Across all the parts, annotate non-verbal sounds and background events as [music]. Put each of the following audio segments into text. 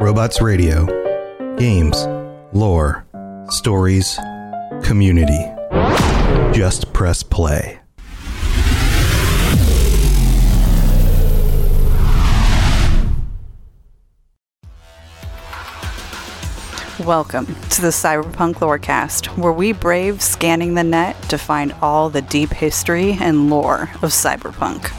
Robots Radio. Games, lore, stories, community. Just press play. Welcome to the Cyberpunk Lorecast, where we brave scanning the net to find all the deep history and lore of Cyberpunk.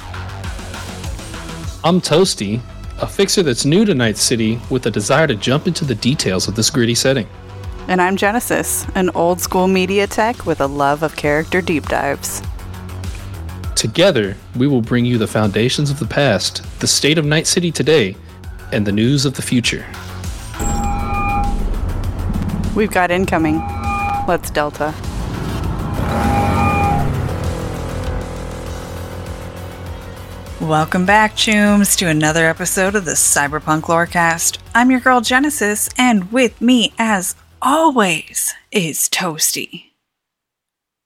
I'm Toastie, a fixer that's new to Night City with a desire to jump into the details of this gritty setting. And I'm Genesis, an old school media tech with a love of character deep dives. Together, we will bring you the foundations of the past, the state of Night City today, and the news of the future. We've got incoming. Let's Delta. Welcome back, Chooms, to another episode of the Cyberpunk Lorecast. I'm your girl Genesis, and with me, as always, is Toastie.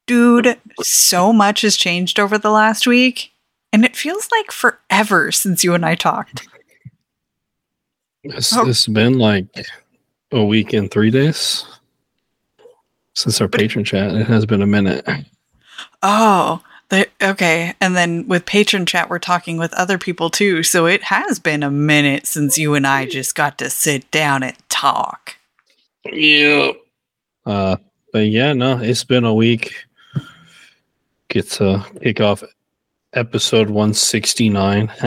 Dude, so much has changed over the last week, and it feels like forever since you and I talked. It's, Oh. it's been like a week and three days since our Patreon chat. It has been a minute. Oh, okay. And then with Patreon chat, we're talking with other people too. So it has been a minute since you and I just got to sit down and talk. Yeah. Uh, but yeah, no, it's been a week. Get to kick off episode 169. [laughs]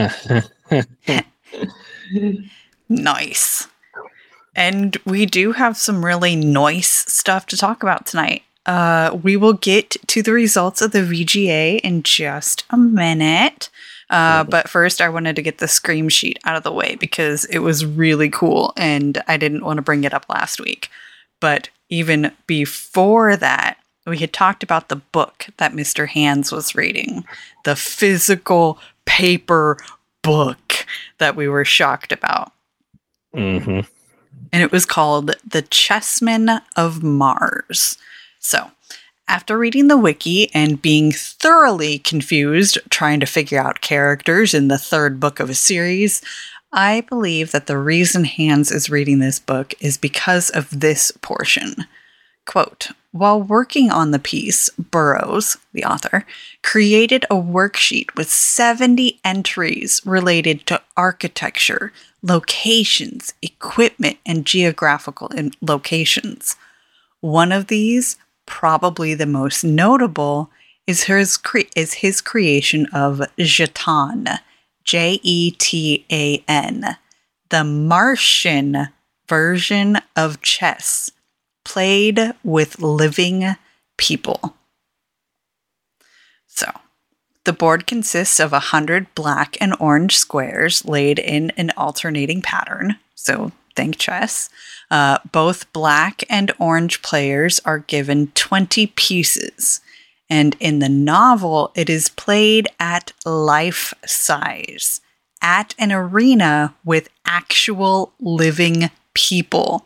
Nice. And we do have some really nice stuff to talk about tonight. Uh, we will get to the results of the VGA in just a minute. Uh, but first, I wanted to get the Scream sheet out of the way because it was really cool and I didn't want to bring it up last week. But even before that, we had talked about the book that Mr. Hands was reading, the physical paper book that we were shocked about hmm and it was called The Chessmen of Mars. So, after reading the wiki and being thoroughly confused trying to figure out characters in the third book of a series, I believe that the reason Hands is reading this book is because of this portion. Quote While working on the piece, Burroughs, the author, created a worksheet with 70 entries related to architecture, locations, equipment, and geographical in- locations. One of these, probably the most notable, is his, cre- is his creation of Jetan, J E T A N, the Martian version of chess played with living people. So, the board consists of a hundred black and orange squares laid in an alternating pattern. So, think chess. Uh, both black and orange players are given 20 pieces. And in the novel, it is played at life size, at an arena with actual living people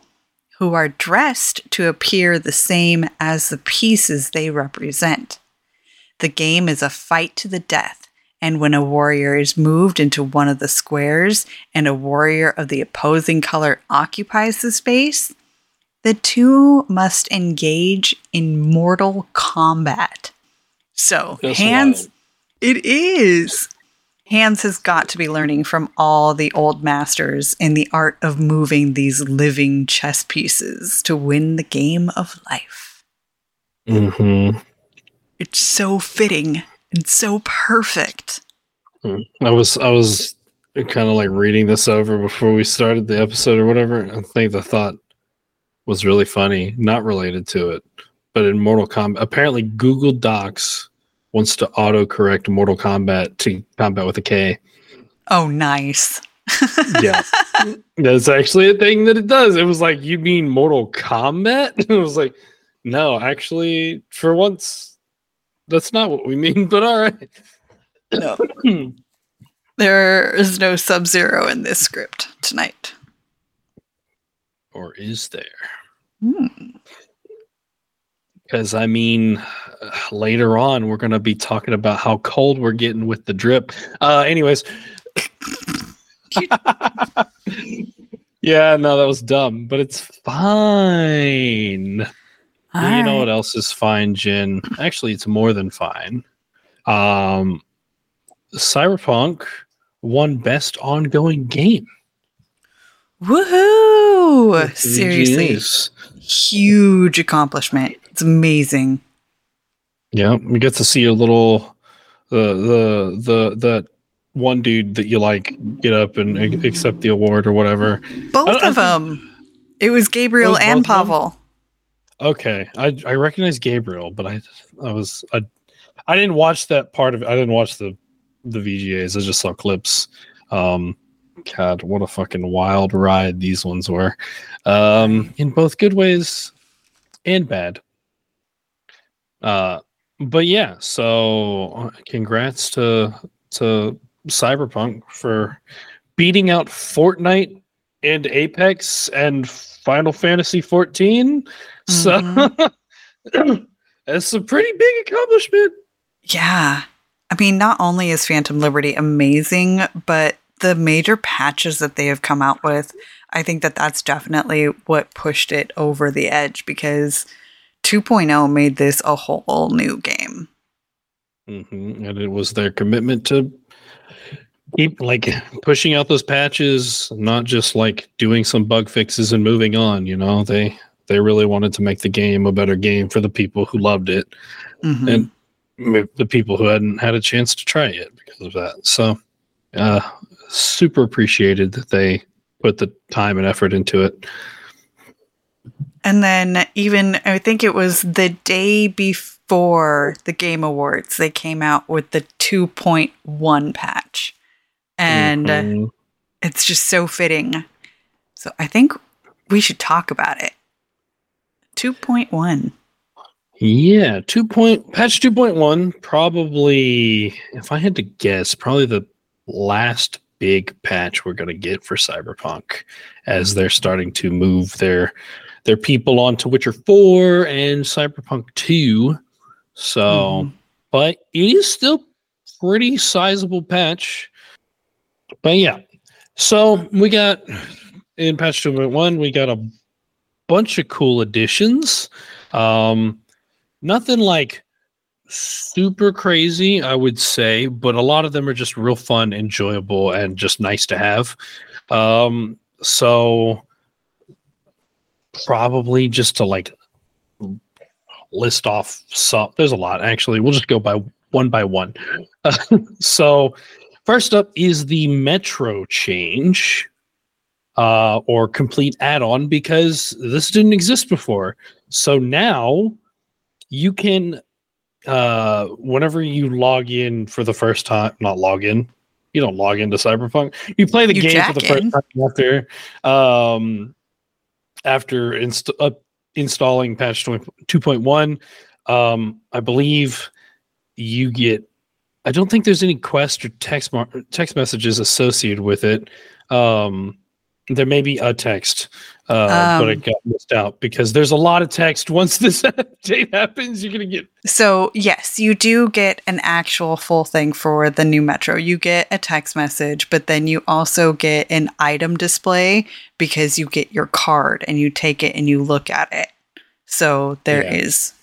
who are dressed to appear the same as the pieces they represent. The game is a fight to the death, and when a warrior is moved into one of the squares and a warrior of the opposing color occupies the space, the two must engage in mortal combat. So, That's hands. wild. It is. Hands has got to be learning from all the old masters in the art of moving these living chess pieces to win the game of life. Mm-hmm. It's so fitting and so perfect. Hmm. I was I was kind of like reading this over before we started the episode or whatever. I think the thought was really funny, not related to it, but in Mortal Kombat, apparently Google Docs wants to auto correct Mortal Kombat to combat with a K. Oh, nice. [laughs] Yeah, that's actually a thing that it does. It was like, you mean Mortal Kombat? [laughs] it was like, no, actually, for once, that's not what we mean. But all right. No. [clears throat] There is no Sub Zero in this script tonight. or is there? Hmm. Because I mean, later on we're gonna be talking about how cold we're getting with the drip. Uh, anyways, [laughs] [laughs] Yeah, no, that was dumb, but it's fine. All you know what else is fine, Jenn? Actually, it's more than fine. Um, Cyberpunk won best ongoing game. Woohoo! Seriously, huge accomplishment. It's amazing. Yeah, we get to see a little the the the that one dude that you like get up and accept the award or whatever. Both of them. It was Gabriel Was and Pavel. them? Okay, I I recognize Gabriel, but I I was I I didn't watch that part of. I didn't watch the the VGAs. I just saw clips. Um, God, what a fucking wild ride these ones were, um, in both good ways and bad. Uh, but yeah, so congrats to to Cyberpunk for beating out Fortnite and Apex and Final Fantasy 14. So [laughs] that's a pretty big accomplishment. Yeah. I mean, not only is Phantom Liberty amazing, but the major patches that they have come out with, I think that that's definitely what pushed it over the edge because 2.0 made this a whole new game. hmm And it was their commitment to keep like pushing out those patches, not just like doing some bug fixes and moving on. You know, they they really wanted to make the game a better game for the people who loved it Mhm. and the people who hadn't had a chance to try it because of that. So, uh, super appreciated that they put the time and effort into it. And then even I think it was the day before the Game Awards, they came out with the 2.1 patch. And Mhm. it's just so fitting. So I think we should talk about it. 2.1. Yeah, two point patch two point one. Probably, if I had to guess, probably the last big patch we're gonna get for Cyberpunk, as they're starting to move their their people onto Witcher four and Cyberpunk two. So, Mhm. but it is still pretty sizable patch. But yeah, so we got in patch two point one, we got a bunch of cool additions. Um, nothing like super crazy, I would say, but a lot of them are just real fun, enjoyable, and just nice to have. Um, so probably just to like list off some, there's a lot actually. We'll just go by one by one. [laughs] so first up is the Metro change. Uh, or complete add-on because this didn't exist before. So now you can uh whenever you log in for the first time not log in you don't log into cyberpunk you play the You game for the first time after um after inst- uh, installing patch 20 2.1 um i believe you get i don't think there's any quest or text mar- text messages associated with it um there may be a text uh, but Um, it got missed out because there's a lot of text. [laughs] Once this [laughs] update happens, you're gonna get So, yes, you do get an actual full thing for the new Metro. You get a text message, but then you also get an item display because you get your card and you take it and you look at it. So, there is Yeah.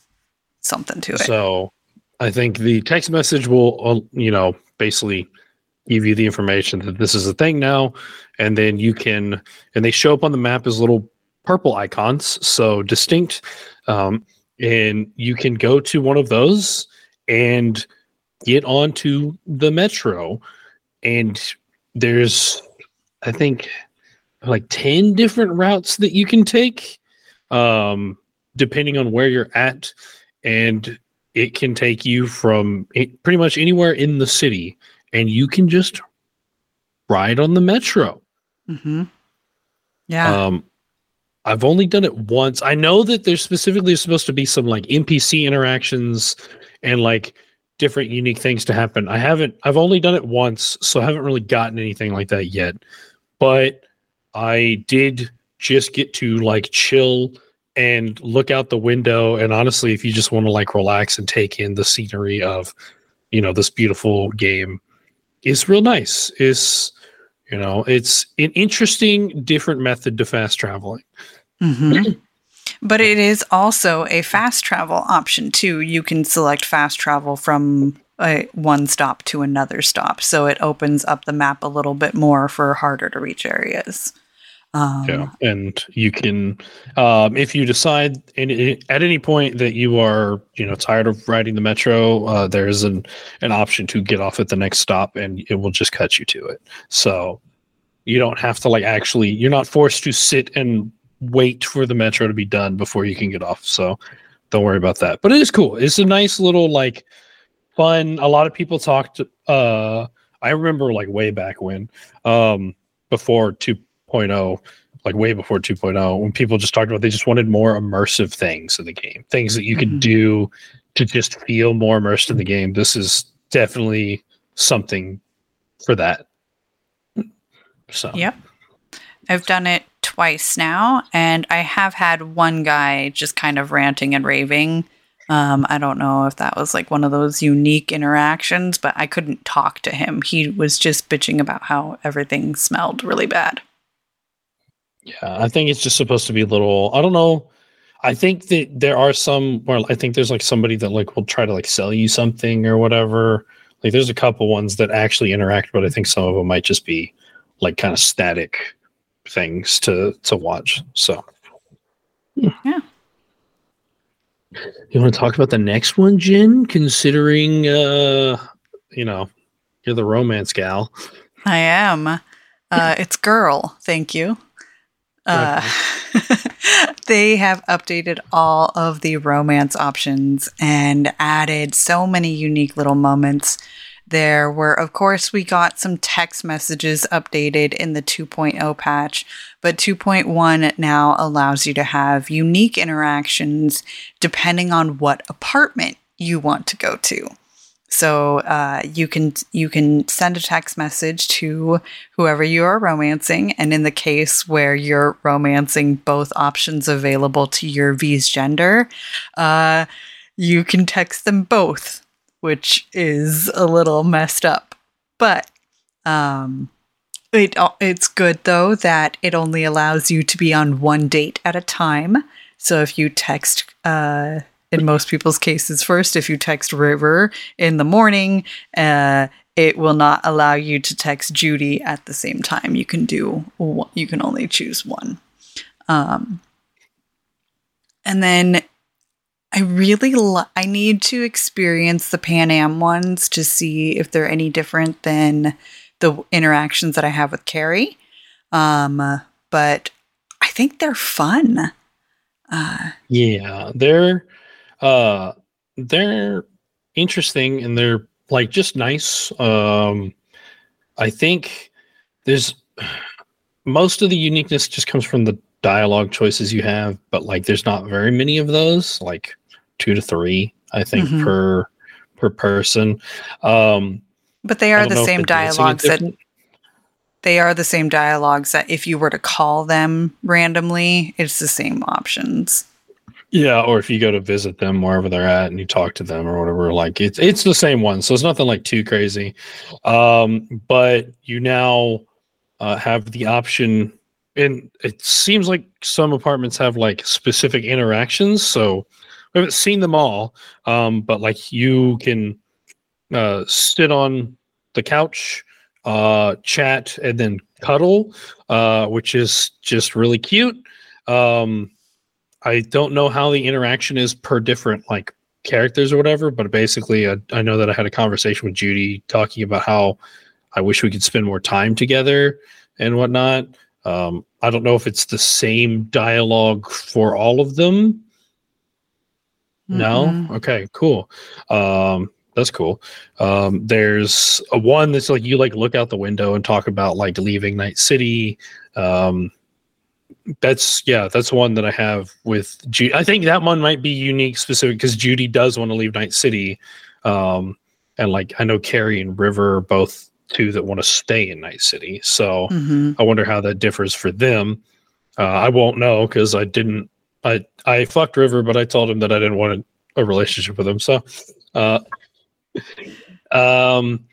something to it. So I think the text message will, uh, you know, basically give you the information that this is a thing now. And then you can, and they show up on the map as little purple icons. So distinct. Um, and you can go to one of those and get onto the metro. And there's, I think, like 10 different routes that you can take, um, depending on where you're at. And it can take you from it, pretty much anywhere in the city and you can just ride on the metro. Hmm Yeah. um i've only done it once. I know that there's specifically supposed to be some like npc interactions and like different unique things to happen. I haven't i've only done it once so i haven't really gotten anything like that yet. But i did just get to like chill and look out the window and honestly if you just want to like relax and take in the scenery of you know this beautiful game it's real nice it's You know, it's an interesting, different method to fast traveling. hmm but it is also a fast travel option too. You can select fast travel from a one stop to another stop, so it opens up the map a little bit more for harder to reach areas. Um, Yeah, and you can, um, if you decide in- at any point that you are, you know, tired of riding the metro, uh, there is an an option to get off at the next stop, and it will just cut you to it. So you don't have to like actually, you're not forced to sit and wait for the metro to be done before you can get off. So don't worry about that. But it is cool. It's a nice little like fun. A lot of people talked. Uh, I remember like way back when, um, before 2.0, like way before 2.0, when people just talked about they just wanted more immersive things in the game, things that you could do to just feel more immersed in the game. This is definitely something for that. So Yep. I've done it twice now, and I have had one guy just kind of ranting and raving. Um, I don't know if that was like one of those unique interactions, but I couldn't talk to him. He was just bitching about how everything smelled really bad. Yeah, I think it's just supposed to be a little. I don't know. I think that there are some where I think there's like somebody that like will try to like sell you something or whatever. Like there's a couple ones that actually interact, but I think some of them might just be like kind of static things to to watch. So Yeah. You want to talk about the next one, Jenn? Considering uh you know, you're the romance gal. I am. Uh, it's girl. Thank you. Uh, [laughs] they have updated all of the romance options and added so many unique little moments. There were, of course, we got some text messages updated in the 2.0 patch, but 2.1 now allows you to have unique interactions depending on what apartment you want to go to. So uh, you can you can send a text message to whoever you are romancing, and in the case where you're romancing both options available to your V's gender, uh, you can text them both, which is a little messed up. But um, it it's good though that it only allows you to be on one date at a time. So if you text uh, in most people's cases. First if you text river in the morning uh, it will not allow you to text judy at the same time. You can do one, you can only choose one. Um, and then i really li- i need to experience the Panam ones to see if they're any different than the interactions that i have with Kerry. Um, but i think they're fun. Uh, Yeah, they're uh they're interesting and they're like just nice. Um I think there's [sighs] most of the uniqueness just comes from the dialogue choices you have, but like there's not very many of those, like 2 to 3 I think Mhm. per per person. Um but they are the same the dancing is dialogues that they are the same dialogues that if you were to call them randomly, it's the same options. Yeah, or if you go to visit them wherever they're at and you talk to them or whatever, like it's it's the same one. So it's nothing like too crazy. Um, but you now uh, have the option, and it seems like some apartments have like specific interactions. So we haven't seen them all, um, but like you can uh, sit on the couch, uh, chat, and then cuddle, uh, which is just really cute. Um, I don't know how the interaction is per different like characters or whatever, but basically, I, I know that I had a conversation with Judy talking about how I wish we could spend more time together and whatnot. Um, I don't know if it's the same dialogue for all of them. No, Mm-mm. okay, cool. Um, that's cool. Um, there's a one that's like you like look out the window and talk about like leaving Night City. Um, that's yeah, that's one that I have with Judy. I think that one might be unique specific because Judy does want to leave Night City. Um, and like I know Kerry and River are both two that want to stay in Night City. So Mhm. I wonder how that differs for them. Uh, I won't know because I didn't. I I fucked River, but I told him that I didn't want a, a relationship with him. So, uh, um,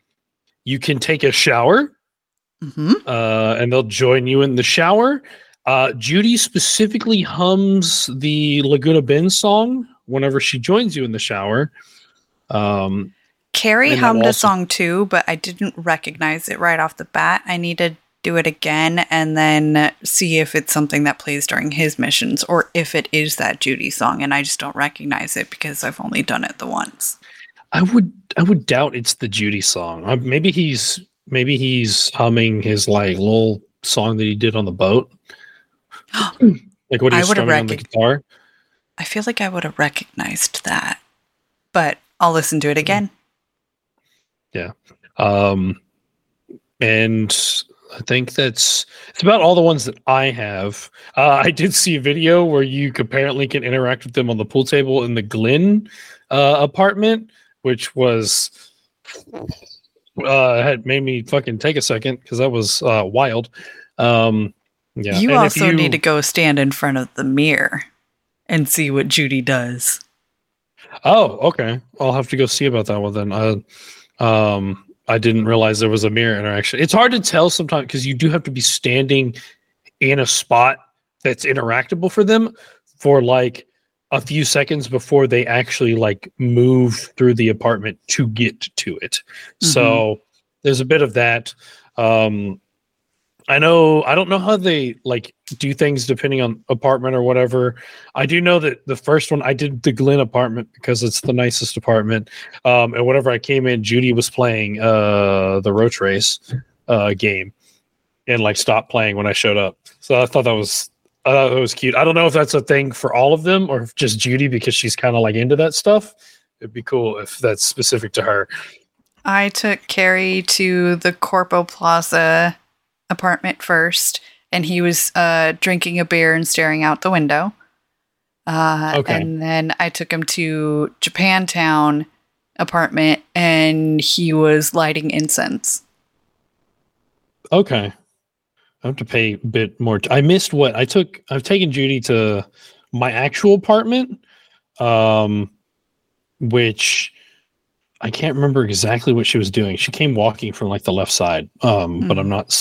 you can take a shower hmm uh, and they'll join you in the shower. Uh, Judy specifically hums the Laguna Bend song whenever she joins you in the shower. Um, Kerry hummed a song too, but I didn't recognize it right off the bat. I need to do it again and then see if it's something that plays during his missions or if it is that Judy song and I just don't recognize it because I've only done it the once. I would I would doubt it's the Judy song. Uh, maybe he's maybe he's humming his like little song that he did on the boat, [gasps] like what I he's would've strumming on the guitar. I feel like I would have recognized that, but I'll listen to it again. Yeah. Um, and I think that's it's about all the ones that I have. Uh, I did see a video where you apparently can interact with them on the pool table in the Glen uh, apartment, which was uh, had made me fucking take a second because that was uh, wild. Um, yeah, you and also you- need to go stand in front of the mirror and see what Judy does. Oh, okay. I'll have to go see about that one then. I, um, I didn't realize there was a mirror interaction. It's hard to tell sometimes because you do have to be standing in a spot that's interactable for them for like a few seconds before they actually like move through the apartment to get to it. So there's a bit of that. Um, I know I don't know how they like do things depending on apartment or whatever. I do know that the first one I did the Glen apartment because it's the nicest apartment. Um, and whenever I came in, Judy was playing uh the roach race uh game and like stopped playing when I showed up. So I thought that was I thought that was cute. I don't know if that's a thing for all of them or just Judy because she's kind of like into that stuff. It'd be cool if that's specific to her. I took Kerry to the Corpo Plaza apartment first, and he was uh, drinking a beer and staring out the window. Uh, Okay. And then I took him to Japantown apartment, and he was lighting incense. Okay. I have to pay a bit more. T- I missed what I took. I've taken Judy to my actual apartment, um, which I can't remember exactly what she was doing. She came walking from like the left side, um, but I'm not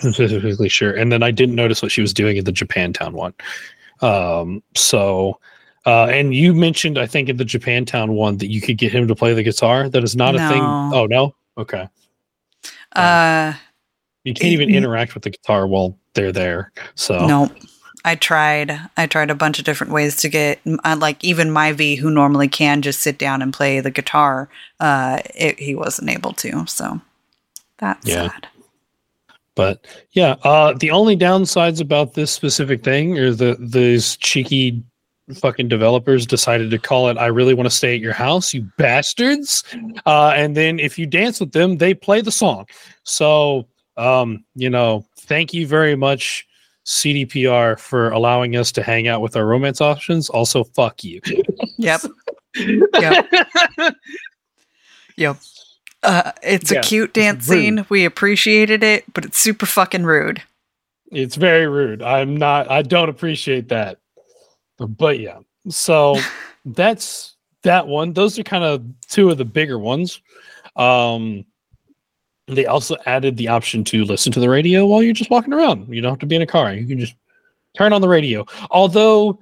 specifically sure. And then I didn't notice what she was doing at the Japantown one. Um, so, uh, and you mentioned, I think, in the Japantown one that you could get him to play the guitar. That is not a thing. Oh no. Okay. Uh, You can't even Mm. interact with the guitar while they're there. So No. I tried. I tried a bunch of different ways to get, uh, like, even my V, who normally can just sit down and play the guitar, uh, it, he wasn't able to. So that's Yeah. sad. But yeah, uh, the only downsides about this specific thing are the these cheeky fucking developers decided to call it "I really want to stay at your house, you bastards," uh, and then if you dance with them, they play the song. So um, you know, thank you very much. CDPR for allowing us to hang out with our romance options. Also, fuck you. Yep. [laughs] Yep. Yep. Uh, it's Yeah, a cute dance scene. We appreciated it, but it's super fucking rude. It's very rude. I'm not. I don't appreciate that. But yeah. So [laughs] that's that one. Those are kind of two of the bigger ones. Um, they also added the option to listen to the radio while you're just walking around. You don't have to be in a car. You can just turn on the radio. Although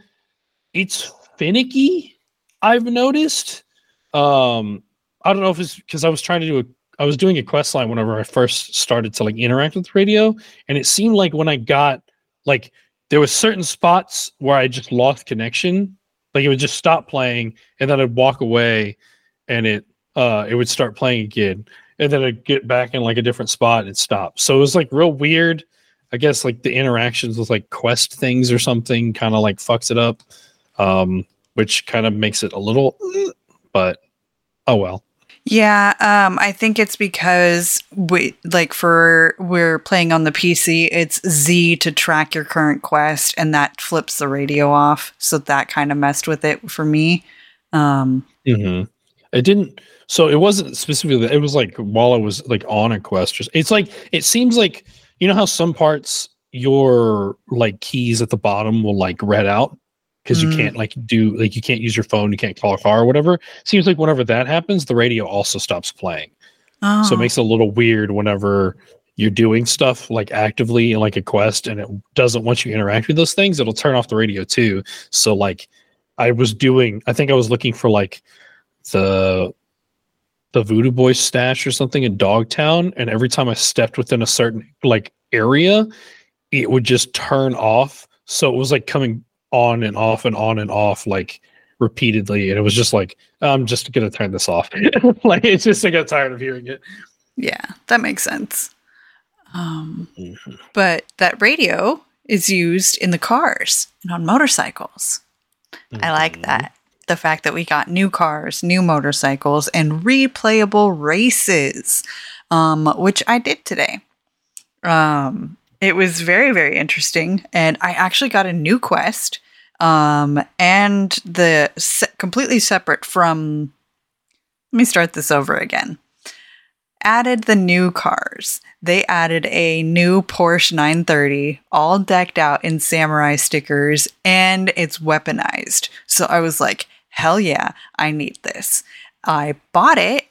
it's finicky, I've noticed. Um, I don't know if it's because I was trying to do a I was doing a quest line whenever I first started to like interact with radio, and it seemed like when I got like there was certain spots where I just lost connection. Like it would just stop playing, and then I'd walk away, and it uh it would start playing again, and then I'd get back in like a different spot and stop. So it was like real weird. I guess like the interactions with like quest things or something kind of like fucks it up, um, which kind of makes it a little, but oh well. Yeah, um, I think it's because we like for we're playing on the PC, it's Z to track your current quest, and that flips the radio off. So that kind of messed with it for me. Um, Mm-hmm. It didn't. So it wasn't specifically. It was like while I was like on a quest. s- It's like it seems like you know how some parts your like keys at the bottom will like red out because Mm. you can't like do like you can't use your phone, you can't call a car or whatever. Seems like whenever that happens, the radio also stops playing. oh, So it makes it a little weird whenever you're doing stuff like actively in like a quest and it doesn't want you to interact with those things, it'll turn off the radio too. So like I was doing I think I was looking for like the the Voodoo Boy stash or something in Dogtown, and every time I stepped within a certain like area, it would just turn off. So it was like coming on and off and on and off like repeatedly, and it was just like I'm just gonna turn this off. [laughs] like it's just I got tired of hearing it. Yeah, that makes sense. Um, mm-hmm. But that radio is used in the cars and on motorcycles. Mm-hmm. I like mm-hmm. that the fact that we got new cars, new motorcycles, and replayable races, um, which I did today. Um, it was very, very interesting. And I actually got a new quest um, and the se- completely separate from. Let me start this over again. Added the new cars. They added a new Porsche 930, all decked out in samurai stickers, and it's weaponized. So I was like, hell yeah, I need this. I bought it.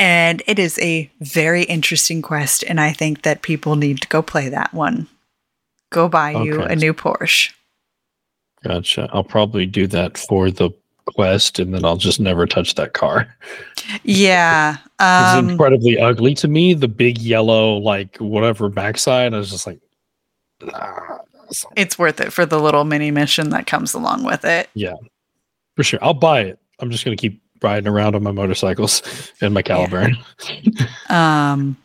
And it is a very interesting quest. And I think that people need to go play that one. Go buy okay. you a new Porsche. Gotcha. I'll probably do that for the quest and then I'll just never touch that car. Yeah. Um, it's incredibly ugly to me. The big yellow, like whatever backside. I was just like, nah. It's worth it for the little mini mission that comes along with it. Yeah, for sure. I'll buy it. I'm just going to keep riding around on my motorcycles [laughs] and my Caliburn. Yeah. [laughs] um,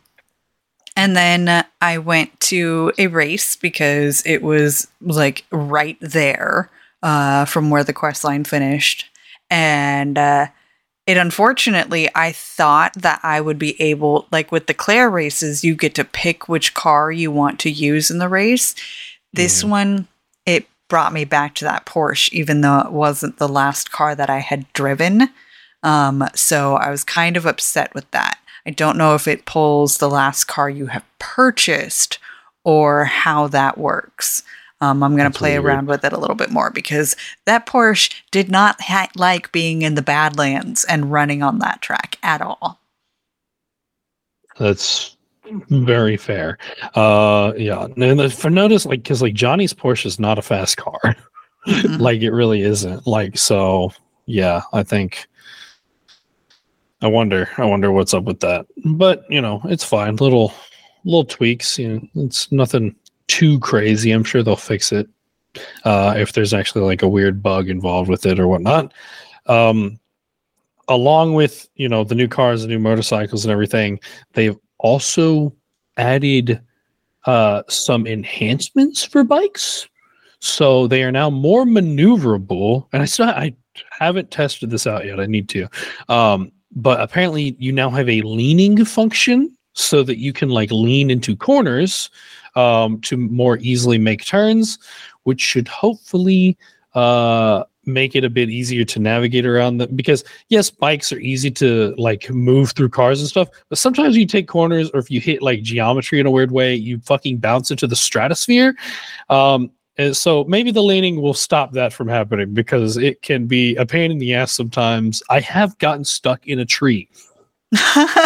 and then I went to a race because it was like right there uh, from where the quest line finished. And uh, it unfortunately, I thought that I would be able, like with the Claire races, you get to pick which car you want to use in the race. This mm. one, it brought me back to that Porsche, even though it wasn't the last car that I had driven. Um, so I was kind of upset with that. I don't know if it pulls the last car you have purchased or how that works. Um, I'm going to play around with it a little bit more because that Porsche did not ha- like being in the Badlands and running on that track at all. That's very fair. Uh, yeah, and for notice, like, because like Johnny's Porsche is not a fast car, [laughs] mm-hmm. like it really isn't. Like, so yeah, I think. I wonder. I wonder what's up with that. But you know, it's fine. Little, little tweaks. You know, it's nothing too crazy. I'm sure they'll fix it uh, if there's actually like a weird bug involved with it or whatnot. Um, along with you know the new cars, the new motorcycles, and everything, they've also added uh, some enhancements for bikes. So they are now more maneuverable. And I still I haven't tested this out yet. I need to. Um, but apparently you now have a leaning function so that you can like lean into corners um, to more easily make turns, which should hopefully uh, make it a bit easier to navigate around them because yes bikes are easy to like move through cars and stuff but sometimes you take corners or if you hit like geometry in a weird way you fucking bounce into the stratosphere um and so maybe the leaning will stop that from happening because it can be a pain in the ass sometimes i have gotten stuck in a tree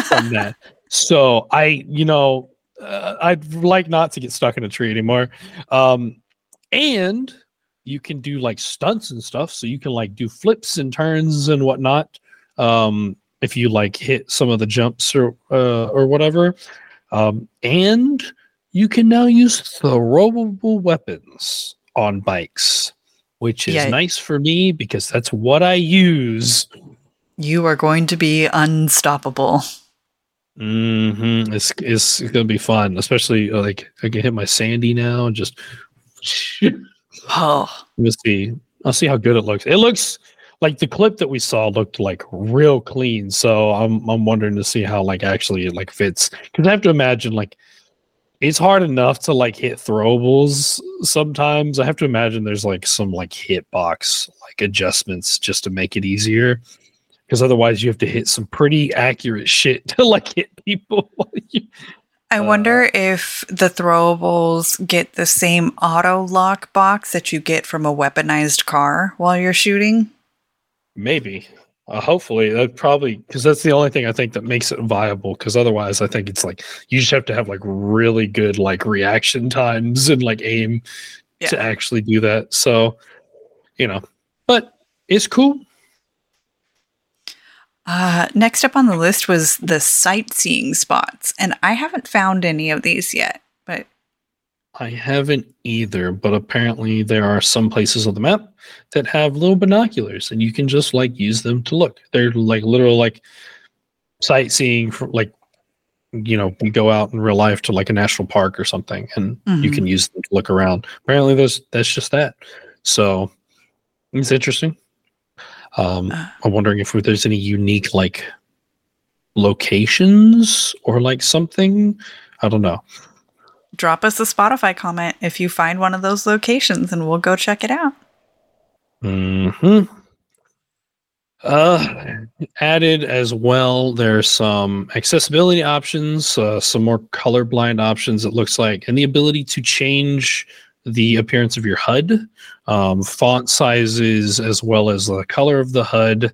from [laughs] that so i you know uh, i'd like not to get stuck in a tree anymore um and you can do like stunts and stuff. So you can like do flips and turns and whatnot. Um, if you like hit some of the jumps or uh, or whatever. Um, and you can now use throwable weapons on bikes, which is yeah. nice for me because that's what I use. You are going to be unstoppable. Mm-hmm. It's it's gonna be fun, especially uh, like I can hit my sandy now and just [laughs] Oh, let's see. I'll see how good it looks. It looks like the clip that we saw looked like real clean. So I'm I'm wondering to see how like actually it like fits because I have to imagine like it's hard enough to like hit throwables sometimes. I have to imagine there's like some like hitbox like adjustments just to make it easier. Because otherwise you have to hit some pretty accurate shit to like hit people. [laughs] I uh, wonder if the throwables get the same auto lock box that you get from a weaponized car while you're shooting. Maybe. Uh, hopefully, that probably because that's the only thing I think that makes it viable. Because otherwise, I think it's like you just have to have like really good like reaction times and like aim Yeah. to actually do that. So, you know, but it's cool. Uh, next up on the list was the sightseeing spots, and I haven't found any of these yet. But I haven't either, but apparently there are some places on the map that have little binoculars, and you can just like use them to look. They're like literal like sightseeing for like you know we go out in real life to like a national park or something, and you Mhm. can use them to look around. Apparently, there's that's just that. So it's interesting. Um, Uh. I'm wondering if there's any unique like locations or like something. I don't know. Drop us a Spotify comment if you find one of those locations, and we'll go check it out. Hmm. Uh, added as well. There's some accessibility options, uh, some more colorblind options. It looks like, and the ability to change the appearance of your HUD, um, font sizes, as well as the color of the HUD.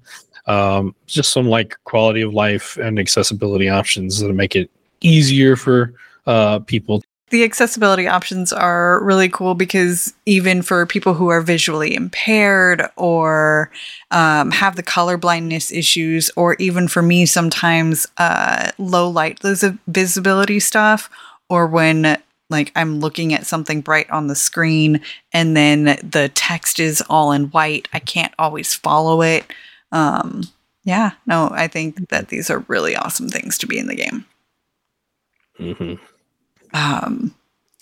Um, just some like quality of life and accessibility options that make it easier for uh, people The accessibility options are really cool because even for people who are visually impaired or um, have the color blindness issues, or even for me, sometimes uh, low light visibility stuff, or when like I'm looking at something bright on the screen and then the text is all in white, I can't always follow it. Um, yeah, no, I think that these are really awesome things to be in the game. hmm Um,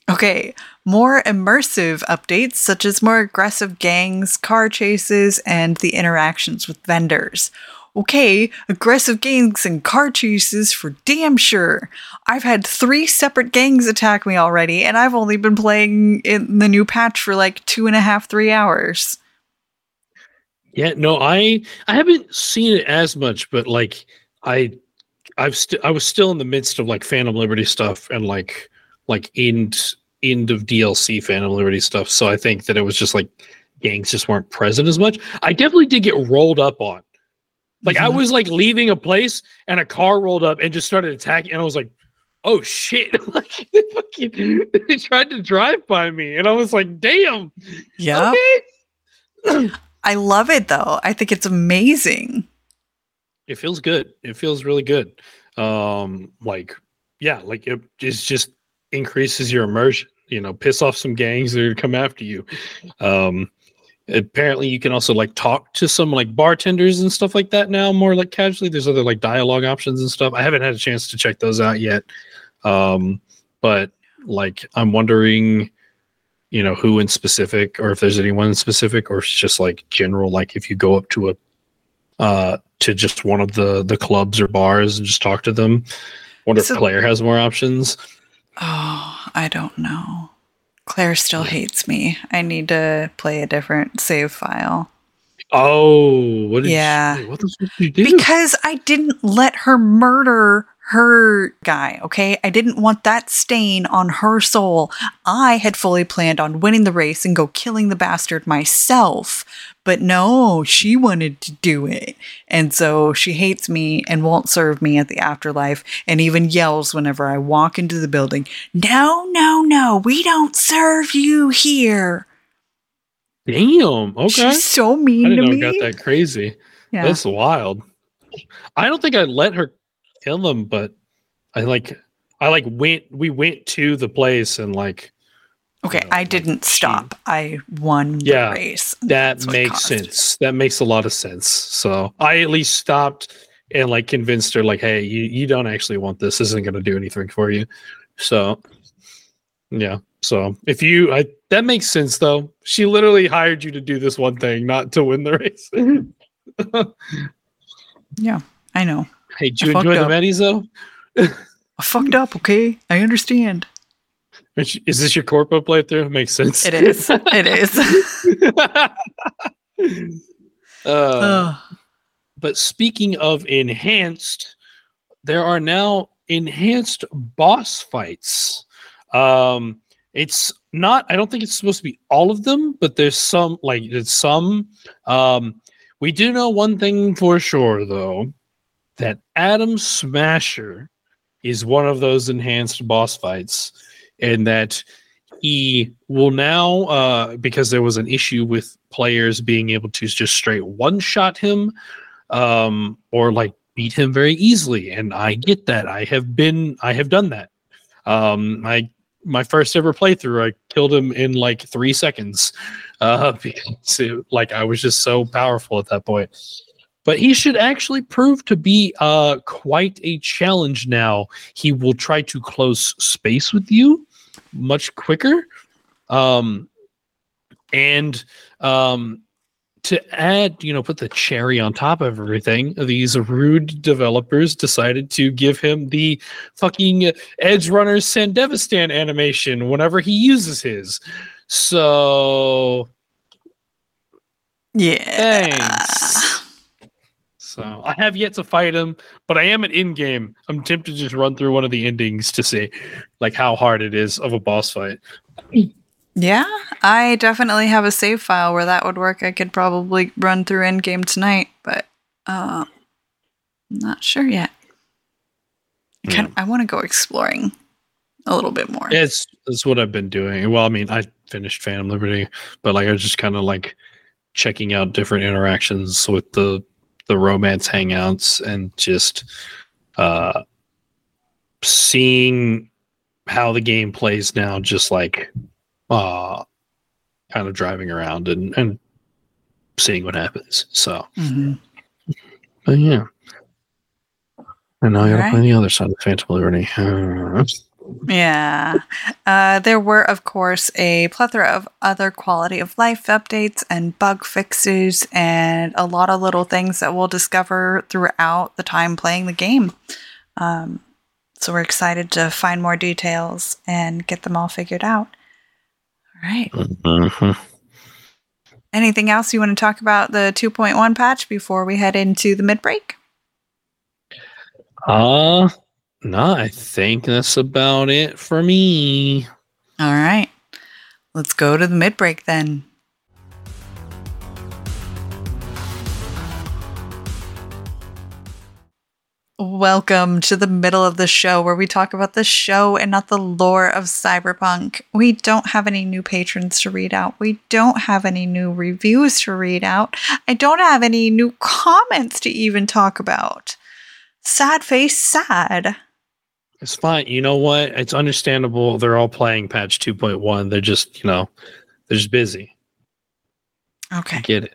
okay, more immersive updates, such as more aggressive gangs, car chases, and the interactions with vendors. Okay, aggressive gangs and car chases for damn sure. I've had three separate gangs attack me already, and I've only been playing in the new patch for like two and a half, three hours. Yeah, no, I I haven't seen it as much, but like I I've st- I was still in the midst of like Phantom Liberty stuff and like like end end of DLC Phantom Liberty stuff. So I think that it was just like gangs just weren't present as much. I definitely did get rolled up on. Like I Mhm. was like leaving a place and a car rolled up and just started attacking, and I was like, "Oh shit!" [laughs] like they fucking they tried to drive by me, and I was like, "Damn." Yeah. Okay. [clears throat] I love it though. I think it's amazing. it feels good it feels really good um like yeah like it just just increases your immersion you know piss off some gangs that are come after you. Um apparently you can also like talk to some like bartenders and stuff like that now more like casually. There's other like dialogue options and stuff. I haven't had a chance to check those out yet. Um but like i'm wondering you know who in specific or if there's anyone in specific or it's just like general like if you go up to a uh to just one of the the clubs or bars and just talk to them. Wonder So- if claire has more options Oh, I don't know. Claire still hates me. I need to play a different save file. oh what did Yeah. you, what did you do Because I didn't let her murder her guy, okay? I didn't want that stain on her soul. I had fully planned on winning the race and go killing the bastard myself. But no, she wanted to do it. And so she hates me and won't serve me at the afterlife and even yells whenever I walk into the building No, no, no, we don't serve you here. damn okay She's so mean i didn't to know me. got that crazy yeah. that's wild i don't think i let her kill them, but i like i like went we went to the place and like Okay, know, I didn't she- stop. I won Yeah, the race. that makes sense that makes a lot of sense so i at least stopped and like convinced her like hey you, you don't actually want this. this isn't going to do anything for you so yeah so if you i that makes sense though she literally hired you to do this one thing not to win the race mm-hmm. [laughs] Yeah, I know. Hey did you fucked enjoy the up. though I fucked up, okay? I understand. is this your corpo playthrough makes sense It is. It is. [laughs] [laughs] uh. But speaking of enhanced, there are now enhanced boss fights. Um, it's not. I don't think it's supposed to be all of them, but there's some. Like it's some. Um, We do know one thing for sure, though, that Adam Smasher is one of those enhanced boss fights, and that he will now, uh, because there was an issue with players being able to just straight one shot him, um, or like beat him very easily. And I get that. I have been, I have done that. Um, I my first ever playthrough, I killed him in like three seconds, uh, [laughs] because it, like I was just so powerful at that point. But he should actually prove to be uh quite a challenge now. He will try to close space with you much quicker. Um, and um, to add, you know, put the cherry on top of everything, these rude developers decided to give him the fucking Edge Runner Sandevistan animation whenever he uses his. So, Yeah. thanks. So, I have yet to fight him, but I am at in game. I'm tempted to just run through one of the endings to see like how hard it is of a boss fight. Yeah, I definitely have a save file where that would work. I could probably run through Endgame tonight, but uh, not sure yet. I, kind I want to go exploring a little bit more. It's it's what I've been doing. Well, I mean, I finished Phantom Liberty, but like I was just kind of like checking out different interactions with the the romance hangouts and just uh seeing how the game plays now just like uh kind of driving around and and seeing what happens. So, Mhm. but yeah. And now I gotta Alright. play the other side of the Phantom Liberty. Yeah. Uh, there were, of course, a plethora of other quality of life updates and bug fixes, and a lot of little things that we'll discover throughout the time playing the game. Um, so we're excited to find more details and get them all figured out. All right. mhm. Anything else you want to talk about the 2.1 patch before we head into the mid break? Uh no, I think that's about it for me. All right. Let's go to the mid break then. Welcome to the middle of the show where we talk about the show and not the lore of Cyberpunk. We don't have any new patrons to read out. We don't have any new reviews to read out. I don't have any new comments to even talk about. Sad face, sad. It's fine. You know what? It's understandable. They're all playing patch 2.1. They're just, you know, they're just busy. Okay. I get it.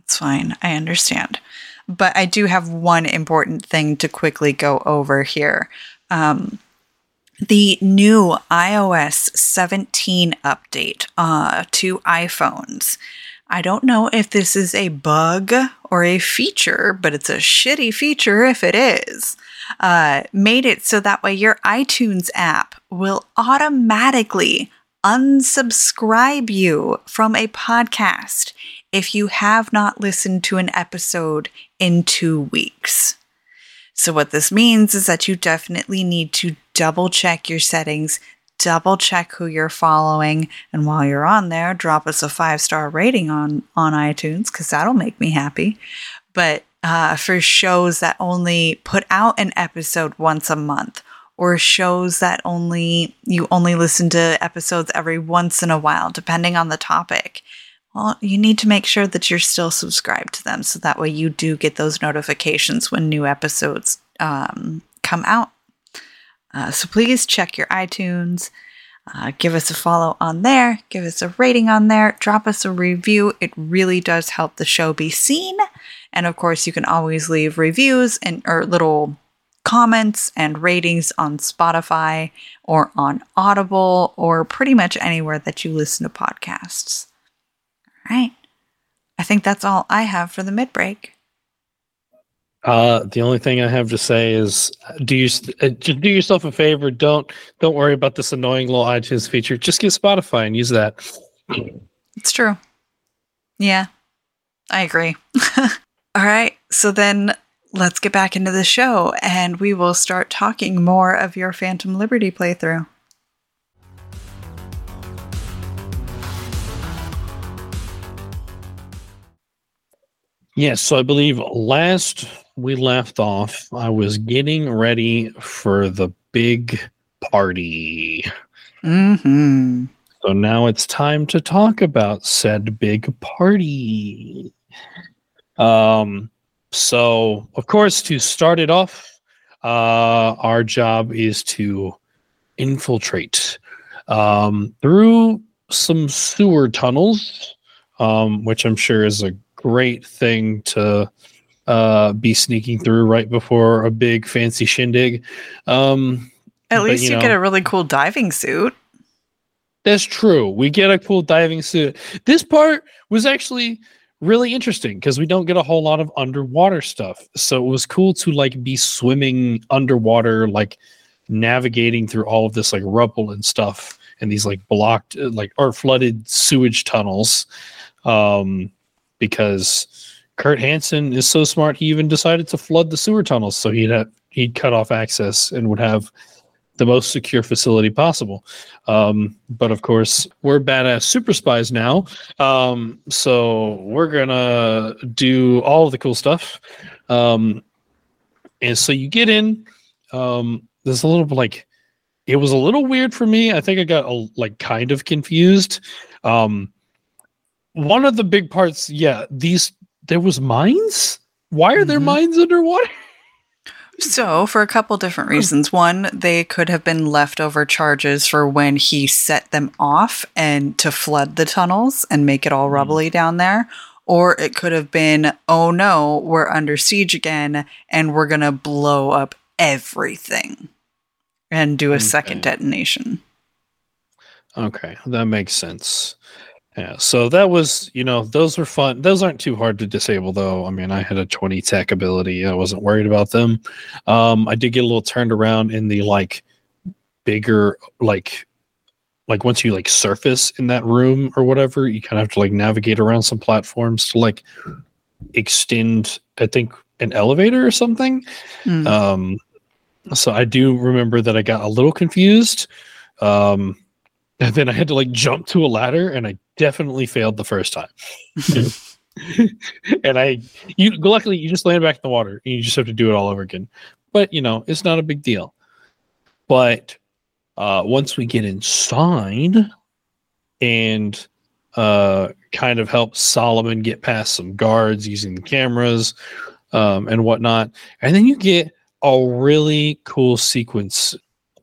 It's fine. I understand. But I do have one important thing to quickly go over here. Um, the new iOS 17 update uh, to iPhones. I don't know if this is a bug or a feature, but it's a shitty feature if it is. Uh, made it so that way your iTunes app will automatically unsubscribe you from a podcast if you have not listened to an episode in two weeks. So, what this means is that you definitely need to double check your settings, double check who you're following, and while you're on there, drop us a five star rating on, on iTunes because that'll make me happy. But uh, for shows that only put out an episode once a month, or shows that only you only listen to episodes every once in a while, depending on the topic, well, you need to make sure that you're still subscribed to them so that way you do get those notifications when new episodes um, come out. Uh, so please check your iTunes. Uh, give us a follow on there. Give us a rating on there. Drop us a review. It really does help the show be seen. And of course, you can always leave reviews and or little comments and ratings on Spotify or on Audible or pretty much anywhere that you listen to podcasts. All right. I think that's all I have for the mid break. Uh, the only thing I have to say is, do you uh, just do yourself a favor? Don't don't worry about this annoying little iTunes feature. Just get Spotify and use that. It's true. Yeah, I agree. [laughs] all right. So then let's get back into the show and we will start talking more of your Phantom Liberty playthrough. Yes, so I believe last we left off, I was getting ready for the big party. Mm-hmm. So now it's time to talk about said big party. Um, so of course, to start it off, uh, our job is to infiltrate um, through some sewer tunnels, um, which I'm sure is a great thing to uh, be sneaking through right before a big fancy shindig. Um, At But, least you know- get a really cool diving suit. That's true. We get a cool diving suit. This part was actually really interesting because we don't get a whole lot of underwater stuff. So it was cool to like be swimming underwater, like navigating through all of this like rubble and stuff and these like blocked uh, like or flooded sewage tunnels. Um because Kurt Hansen is so smart he even decided to flood the sewer tunnels so he'd have he'd cut off access and would have the most secure facility possible. Um, but of course, we're badass super spies now. Um, so we're gonna do all of the cool stuff. Um, and so you get in. Um, there's a little like it was a little weird for me. I think I got a, like kind of confused. Um, one of the big parts, yeah, these there was mines. Why are there Mhm. mines underwater? [laughs] So, for a couple different reasons. One, they could have been leftover charges for when he set them off and to flood the tunnels and make it all mm. rubbly down there. Or it could have been, oh no, we're under siege again and we're going to blow up everything and do a second detonation. Okay, that makes sense. Yeah, so that was, you know, those were fun. Those aren't too hard to disable, though. I mean, I had a 20 tech ability. I wasn't worried about them. Um, I did get a little turned around in the like bigger, like, like once you like surface in that room or whatever, you kind of have to like navigate around some platforms to like extend, I think, an elevator or something. Mm. Um, so I do remember that I got a little confused. Um, and then I had to like jump to a ladder, and I definitely failed the first time. [laughs] and I, you luckily you just land back in the water, and you just have to do it all over again. But you know, it's not a big deal. But uh, once we get inside, and uh, kind of help Solomon get past some guards using the cameras um, and whatnot, and then you get a really cool sequence.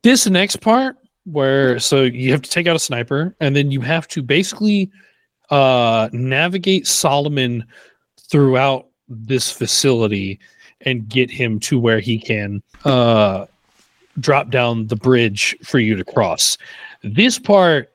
This next part where so you have to take out a sniper and then you have to basically uh navigate Solomon throughout this facility and get him to where he can uh drop down the bridge for you to cross. This part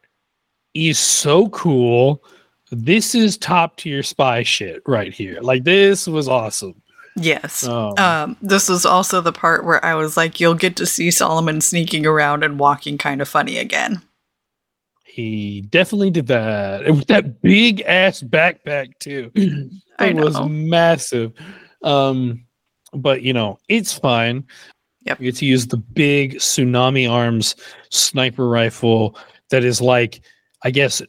is so cool. This is top tier spy shit right here. Like this was awesome. Yes. Um, Um, this was also the part where I was like, you'll get to see Solomon sneaking around and walking kind of funny again. He definitely did that. And with that big ass backpack too. [clears throat] I It was massive. Um, but you know, it's fine. Yep. You get to use the big tsunami arms sniper rifle that is like, I guess,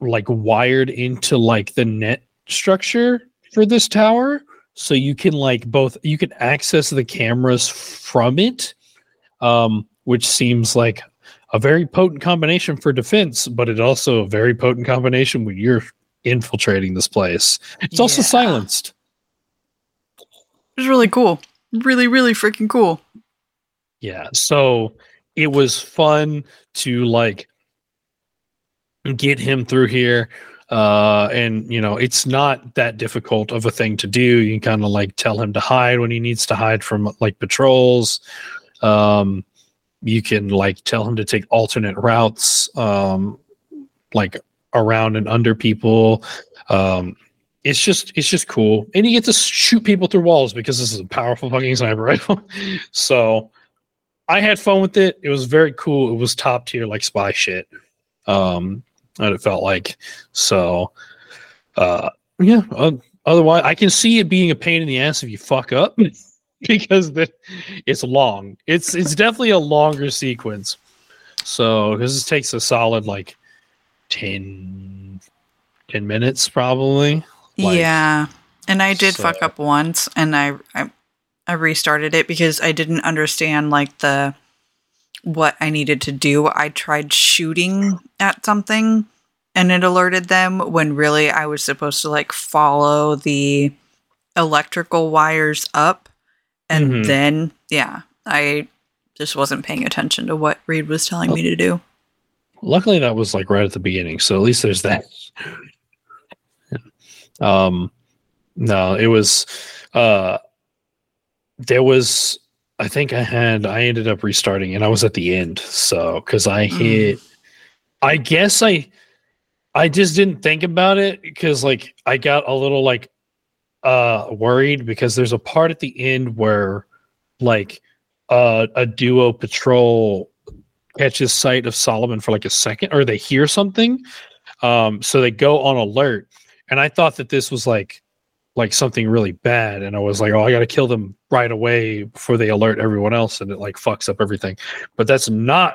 like wired into like the net structure for this tower. So you can like both you can access the cameras from it, um, which seems like a very potent combination for defense, but it also a very potent combination when you're infiltrating this place. It's also silenced. it's really cool. Really, really freaking cool. Yeah. So it was fun to like get him through here. Uh, and you know, it's not that difficult of a thing to do. You can kind of like tell him to hide when he needs to hide from like patrols. Um, you can like tell him to take alternate routes, um, like around and under people. Um, it's just it's just cool, and you get to shoot people through walls because this is a powerful fucking sniper [laughs] rifle. so I had fun with it. It was very cool. It was top tier like spy shit. Um, and it felt like so. Uh, yeah. Uh, otherwise, I can see it being a pain in the ass if you fuck up [laughs] because the, it's long. It's it's definitely a longer sequence. So because it takes a solid like 10, 10 minutes probably. Like- yeah. And I did So- fuck up once, and I, I I restarted it because I didn't understand like the what I needed to do. I tried shooting at something, and it alerted them when really I was supposed to like follow the electrical wires up, and Mhm. then yeah, I just wasn't paying attention to what Reed was telling me to do. Luckily, that was like right at the beginning, so at least there's that. [laughs] um, no, it was. Uh, there was. I think I had. I ended up restarting, and I was at the end. So because I Mm. hit. I guess I. I just didn't think about it because like I got a little like uh worried because there's a part at the end where like uh, a duo patrol catches sight of Solomon for like a second, or they hear something. Um, so they go on alert, and I thought that this was like like something really bad, and I was like, oh, I got to kill them right away before they alert everyone else, and it like fucks up everything. But that's not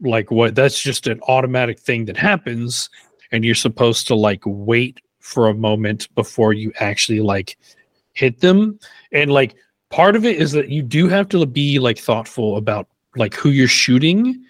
like what. That's just an automatic thing that happens, and you're supposed to like wait for a moment before you actually like hit them, and like part of it is that you do have to be like thoughtful about like who you're shooting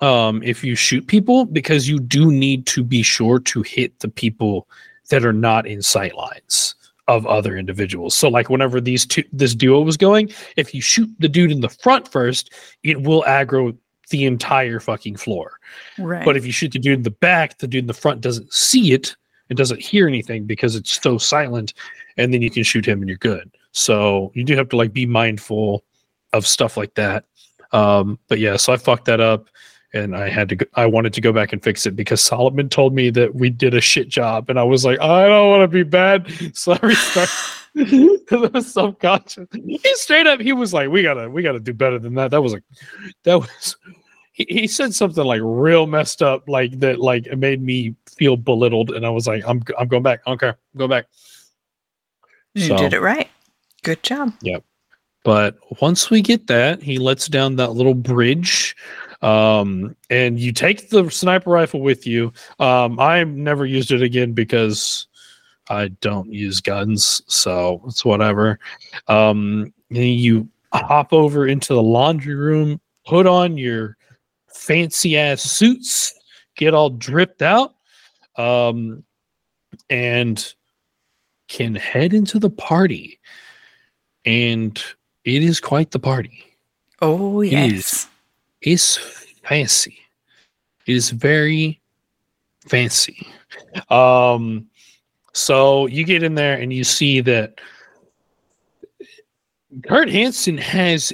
um if you shoot people because you do need to be sure to hit the people that are not in sight lines of other individuals so like whenever these two this duo was going if you shoot the dude in the front first it will aggro the entire fucking floor Right. but if you shoot the dude in the back, the dude in the front doesn't see it and doesn't hear anything because it's so silent, and then you can shoot him and you're good. So you do have to like be mindful of stuff like that. Um, but yeah, so I fucked that up, and I had to. Go, I wanted to go back and fix it because Solomon told me that we did a shit job, and I was like, I don't want to be bad, [laughs] so I [laughs] restarted. [laughs] Subconscious. He straight up, he was like, "We gotta, we gotta do better than that." That was like, that was he, he said something like real messed up, like that, like it made me feel belittled, and I was like, I'm I'm going back. Okay, go back. you So- did it right. Good job. Yep. But once we get that, he lets down that little bridge, um, and you take the sniper rifle with you. Um, I never used it again because I don't use guns, so it's whatever. Um, and you hop over into the laundry room, put on your fancy ass suits, get all dripped out, um, and can head into the party. And it is quite the party. Oh yes. It's fancy. It is very fancy. Um, so you get in there and you see that Kurt Hansen has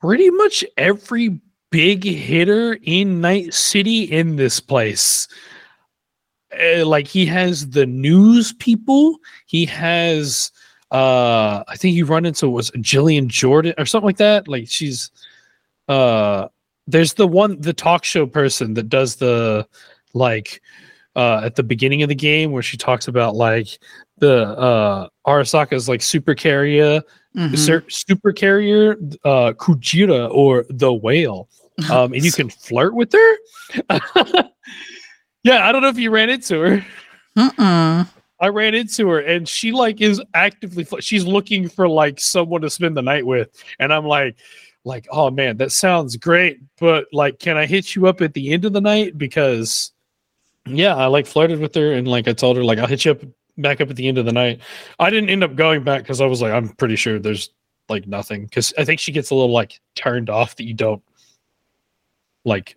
pretty much every big hitter in Night City in this place. Uh, like he has the news people, he has uh I think you run into was Jillian Jordan or something like that. Like she's uh there's the one the talk show person that does the like uh at the beginning of the game where she talks about like the uh Arasaka's like super carrier Mhm. Sur- super carrier uh Kujira or the whale [laughs] um and you can flirt with her [laughs] yeah i don't know if you ran into her Mm-mm. i ran into her and she like is actively fl- she's looking for like someone to spend the night with and i'm like like oh man that sounds great but like can i hit you up at the end of the night? Because yeah i like flirted with her and like i told her like i'll hit you up back up at the end of the night. I didn't end up going back because i was like i'm pretty sure there's like nothing. Because i think she gets a little like turned off that you don't like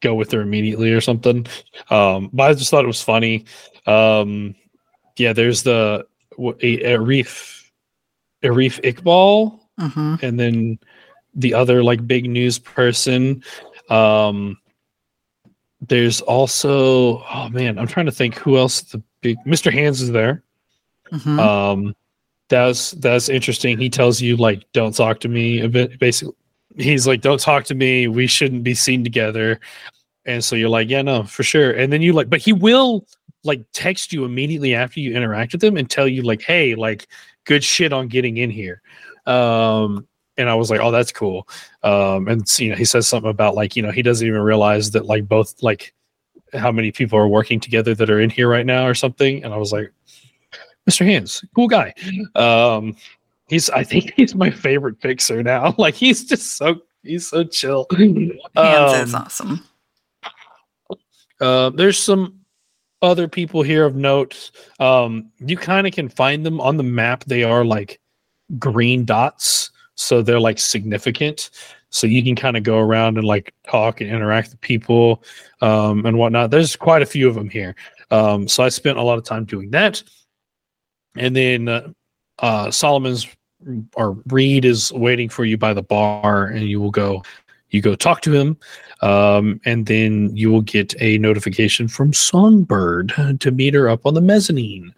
go with her immediately or something. Um but i just thought it was funny. Um yeah there's the a, arif arif iqbal Mhm. and then the other like big news person um there's also oh man i'm trying to think who else the big mr hands is there. Mhm. um that's that's interesting. He tells you like don't talk to me a bit basically he's like don't talk to me we shouldn't be seen together. And so you're like yeah no for sure. And then you like but he will like text you immediately after you interact with him and tell you like hey like good shit on getting in here. Um and i was like oh that's cool um and you know he says something about like you know he doesn't even realize that like both like how many people are working together that are in here right now or something and i was like Mr. Hands, cool guy. Um, he's I think he's my favorite fixer now. [laughs] Like he's just so he's so chill. [laughs] Hands is Um, awesome. uh, there's some other people here of note. Um, you kind of can find them on the map. They are like green dots, so they're like significant. So you can kind of go around and like talk and interact with people um, and whatnot. There's quite a few of them here. Um, so I spent a lot of time doing that. And then uh, uh, Solomon's or Reed is waiting for you by the bar, and you will go. You go talk to him, um, and then you will get a notification from Songbird to meet her up on the mezzanine.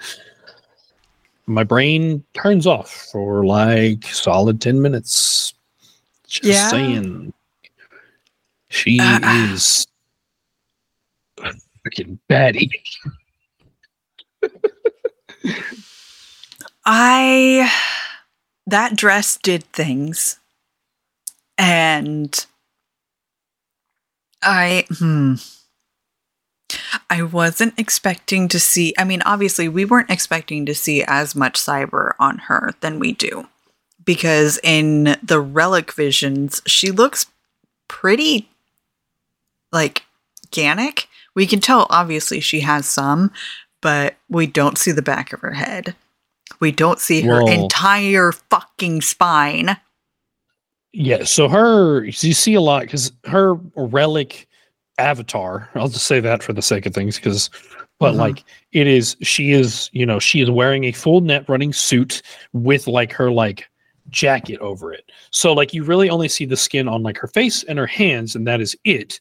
My brain turns off for like solid 10 minutes. Just Yeah. saying. She Uh, is freaking baddie. I that dress did things, and I hmm. I wasn't expecting to see. I mean, obviously, we weren't expecting to see as much cyber on her than we do, because in the relic visions, she looks pretty like organic. We can tell, obviously, she has some, but we don't see the back of her head. We don't see her entire fucking spine. Yeah, so her you see a lot because her relic avatar. I'll just say that for the sake of things, because but Mhm. like it is, she is, you know, she is wearing a full net running suit with like her like jacket over it. So like you really only see the skin on like her face and her hands, and that is it.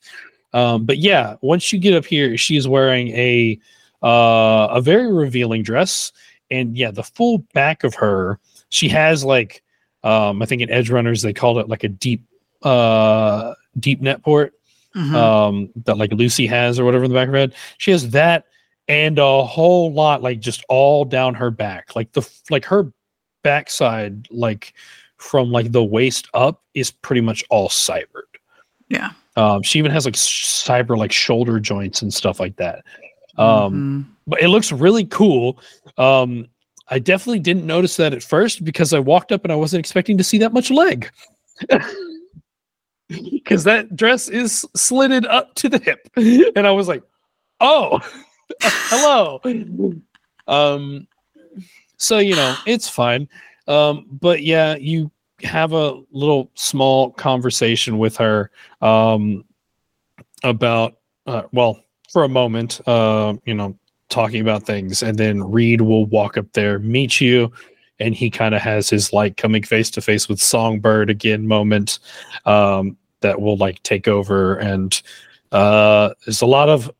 Um, but yeah, once you get up here, she is wearing a uh, a very revealing dress, and yeah, the full back of her, she has like um, I think in Edge Runners they called it like a deep uh deep net port Mhm. um that like Lucy has or whatever in the back of her head. She has that and a whole lot like just all down her back. Like the like her backside like from like the waist up is pretty much all cybered. yeah. Um she even has like cyber like shoulder joints and stuff like that. Um Mhm. but it looks really cool. Um, I definitely didn't notice that at first because I walked up and I wasn't expecting to see that much leg. [laughs] [laughs] Because that dress is slitted up to the hip, and I was like, "Oh, [laughs] hello." Um, so you know it's fine. Um, but yeah, you have a little small conversation with her um, about uh, well for a moment, uh, you know, talking about things, and then Reed will walk up there, meet you, and he kind of has his like coming face to face with Songbird again moment um, that will like take over, and uh, there's a lot of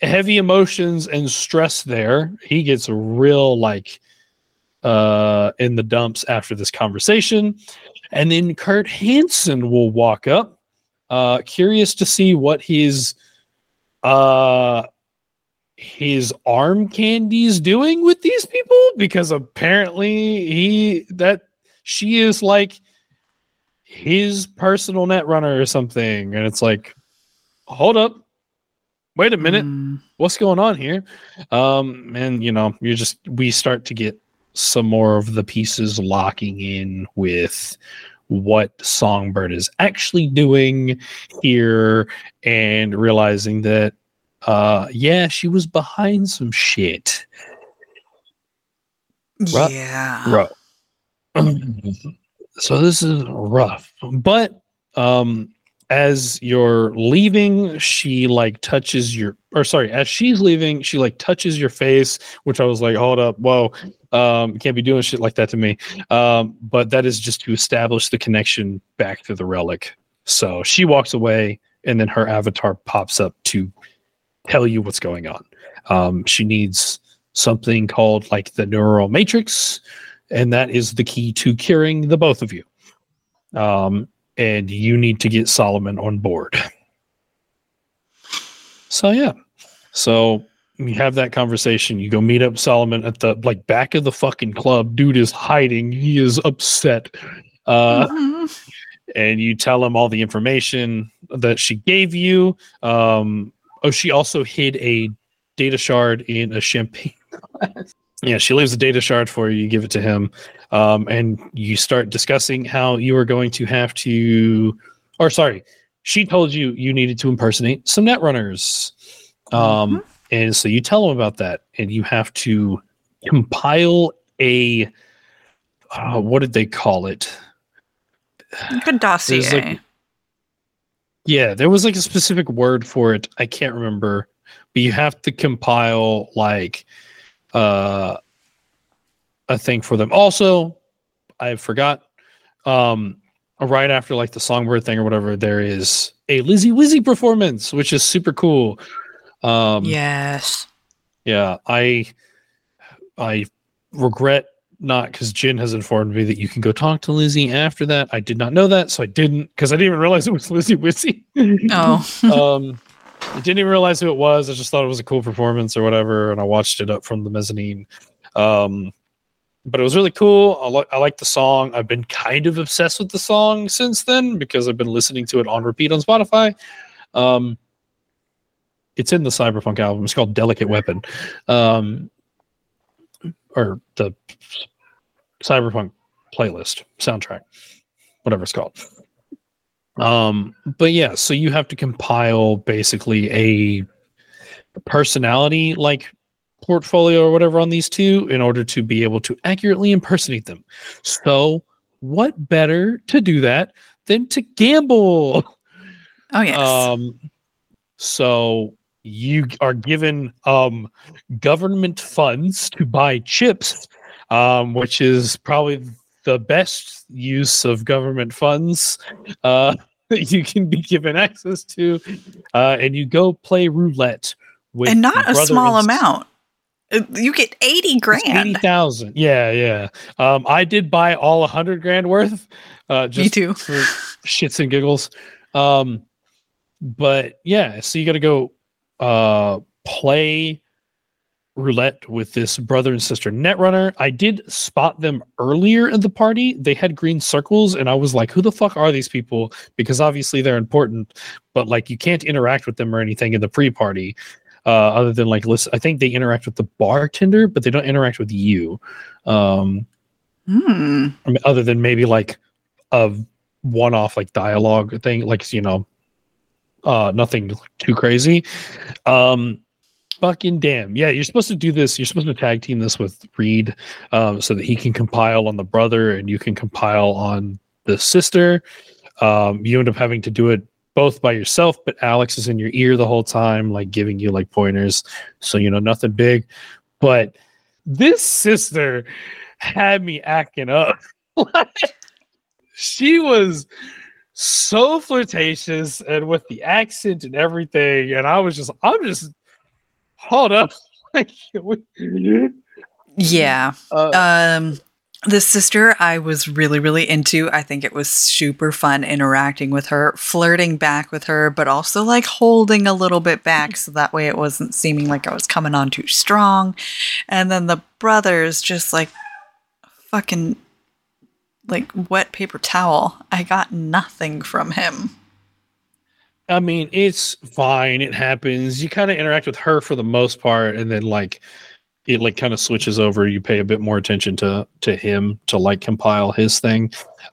heavy emotions and stress there. He gets real like uh in the dumps after this conversation and then kurt hansen will walk up uh curious to see what his uh his arm candy's doing with these people? Because apparently he that she is like his personal net runner or something. And it's like hold up. Wait a minute. Mm. what's going on here? Um and you know you just we start to get some more of the pieces locking in with what songbird is actually doing here and realizing that uh yeah she was behind some shit Right. Yeah. Bro. [clears throat] so this is rough. But um as you're leaving, she like touches your or sorry, as she's leaving, she like touches your face, which I was like, hold up, whoa. Um, can't be doing shit like that to me. Um, but that is just to establish the connection back to the relic. So she walks away and then her avatar pops up to tell you what's going on. Um, she needs something called like the neural matrix, and that is the key to curing the both of you. Um, and you need to get Solomon on board. So yeah, so you have that conversation. You go meet up Solomon at the like back of the fucking club. Dude is hiding. He is upset. Uh, Mhm. and you tell him all the information that she gave you. Um, oh, she also hid a data shard in a champagne [laughs] glass. yeah, she leaves a data shard for you. You give it to him, um, and you start discussing how you are going to have to, or sorry, she told you you needed to impersonate some netrunners, um, and so you tell him about that, and you have to compile a, uh, what did they call it? A dossier. Yeah, there was like a specific word for it. I can't remember, but you have to compile like uh a thing for them. Also, I forgot um right after like the songbird thing or whatever, there is a Lizzie Wizzy performance, which is super cool. Um yes. yeah, I I regret not because Jenn has informed me that you can go talk to Lizzie after that. I did not know that, so I didn't because I didn't even realize it was [laughs] Lizzie Wizzy. Oh. [laughs] um, I didn't even realize who it was. I just thought it was a cool performance or whatever, and I watched it up from the mezzanine. Um, but it was really cool. I, li- I like the song. I've been kind of obsessed with the song since then because I've been listening to it on repeat on Spotify. Um, it's in the Cyberpunk album. It's called Delicate Weapon, um, or the Cyberpunk playlist soundtrack, whatever it's called. Um, but yeah, so you have to compile basically a personality like portfolio or whatever on these two in order to be able to accurately impersonate them. So, what better to do that than to gamble? Oh yes. Um, so you are given um government funds to buy chips, um, which is probably the best use of government funds uh, [laughs] that you can be given access to, uh, and you go play roulette with and not a small and amount. Uh, You get 80 Eighty grand. eighty thousand. yeah, yeah. Um, I did buy all a hundred grand worth, uh, just Me too. for shits and giggles. Um, but yeah, so you got to go uh, play roulette with this brother and sister netrunner. I did spot them earlier in the party. They had green circles, and I was like, "Who the fuck are these people?" Because obviously they're important, but like you can't interact with them or anything in the pre-party. Uh, other than like listen, I think they interact with the bartender, but they don't interact with you. Um. I mean, other than maybe like a one-off like dialogue thing, like you know, uh, nothing too crazy. Um, fucking damn, yeah, you're supposed to do this. You're supposed to tag team this with Reed, um, so that he can compile on the brother and you can compile on the sister. Um, you end up having to do it both by yourself, but Alex is in your ear the whole time, like giving you like pointers. So you know nothing big, but this sister had me acting up. [laughs] she was so flirtatious and with the accent and everything, and I was just, I'm just, hold up, [laughs] like, Yeah. uh, Um the sister I was really really into. I think it was super fun interacting with her, flirting back with her, but also like holding a little bit back so that way it wasn't seeming like I was coming on too strong. And then the brothers just like fucking like wet paper towel. I got nothing from him. I mean, it's fine. It happens. You kind of interact with her for the most part, and then like it like kind of switches over. You pay a bit more attention to to him to like compile his thing.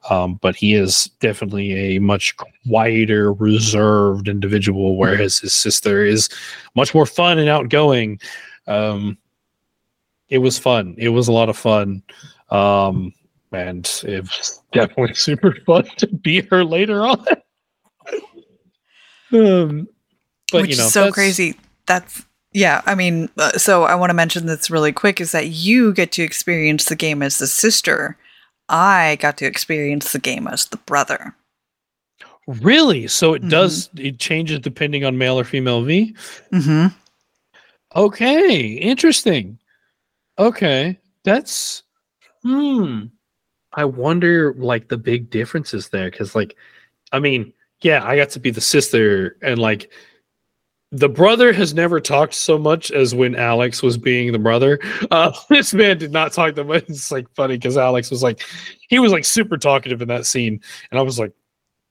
Um, but he is definitely a much quieter, reserved individual, whereas his sister is much more fun and outgoing. Um, it was fun. It was a lot of fun. Um, and it was definitely [laughs] super fun to beat her later on. [laughs] um, but which you know, is so that's- crazy. That's yeah. I mean, uh, so I want to mention this really quick is that you get to experience the game as the sister. I got to experience the game as the brother. Really? So it Mhm. does it changes depending on male or female V? Mm-hmm. Okay, interesting. Okay. That's hmm. I wonder like the big differences there cuz like I mean, yeah, I got to be the sister and like the brother has never talked so much as when Alex was being the brother. [laughs] Uh, this man did not talk that much. [laughs] It's like funny because Alex was like, he was like super talkative in that scene, and I was like,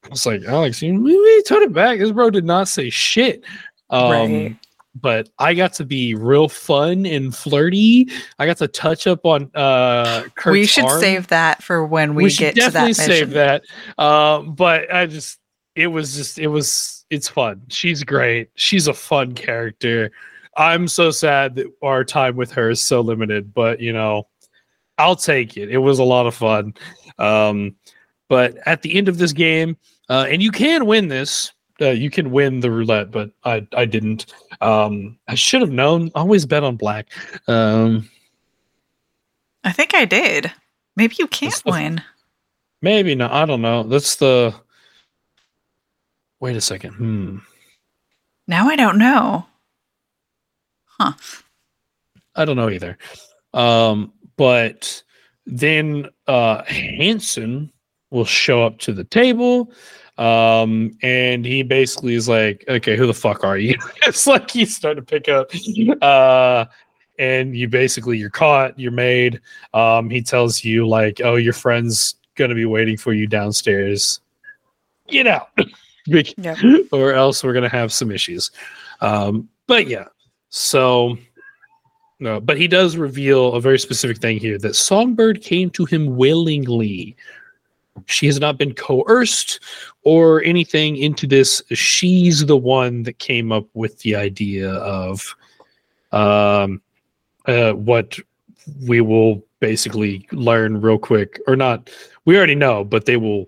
I was like, Alex, you maybe tone it back. This bro did not say shit. Um, Right. But I got to be real fun and flirty. I got to touch up on uh Kurt's we should arm. save that for when we, should get to that mission. save that. Uh, but I just it was just it was it's fun. She's great. She's a fun character. I'm so sad that our time with her is so limited, but you know, I'll take it. It was a lot of fun. Um, but at the end of this game, uh, and you can win this. Uh, you can win the roulette, but I I didn't. Um, I should have known. Always bet on black. Um, I think I did. Maybe you can't the- win. maybe not. I don't know. That's the. Wait a second. Hmm. Now I don't know. Huh. I don't know either. Um, but then uh Hansen will show up to the table. Um, and he basically is like, okay, who the fuck are you? [laughs] it's like he's starting to pick up. Uh and you basically you're caught, you're made. Um, he tells you like, oh, your friend's gonna be waiting for you downstairs. Get out. [laughs] Or else we're gonna have some issues. Um, but yeah, so no, but he does reveal a very specific thing here that Songbird came to him willingly. She has not been coerced or anything into this. She's the one that came up with the idea of um, uh, what we will basically learn real quick, or not. We already know, but they will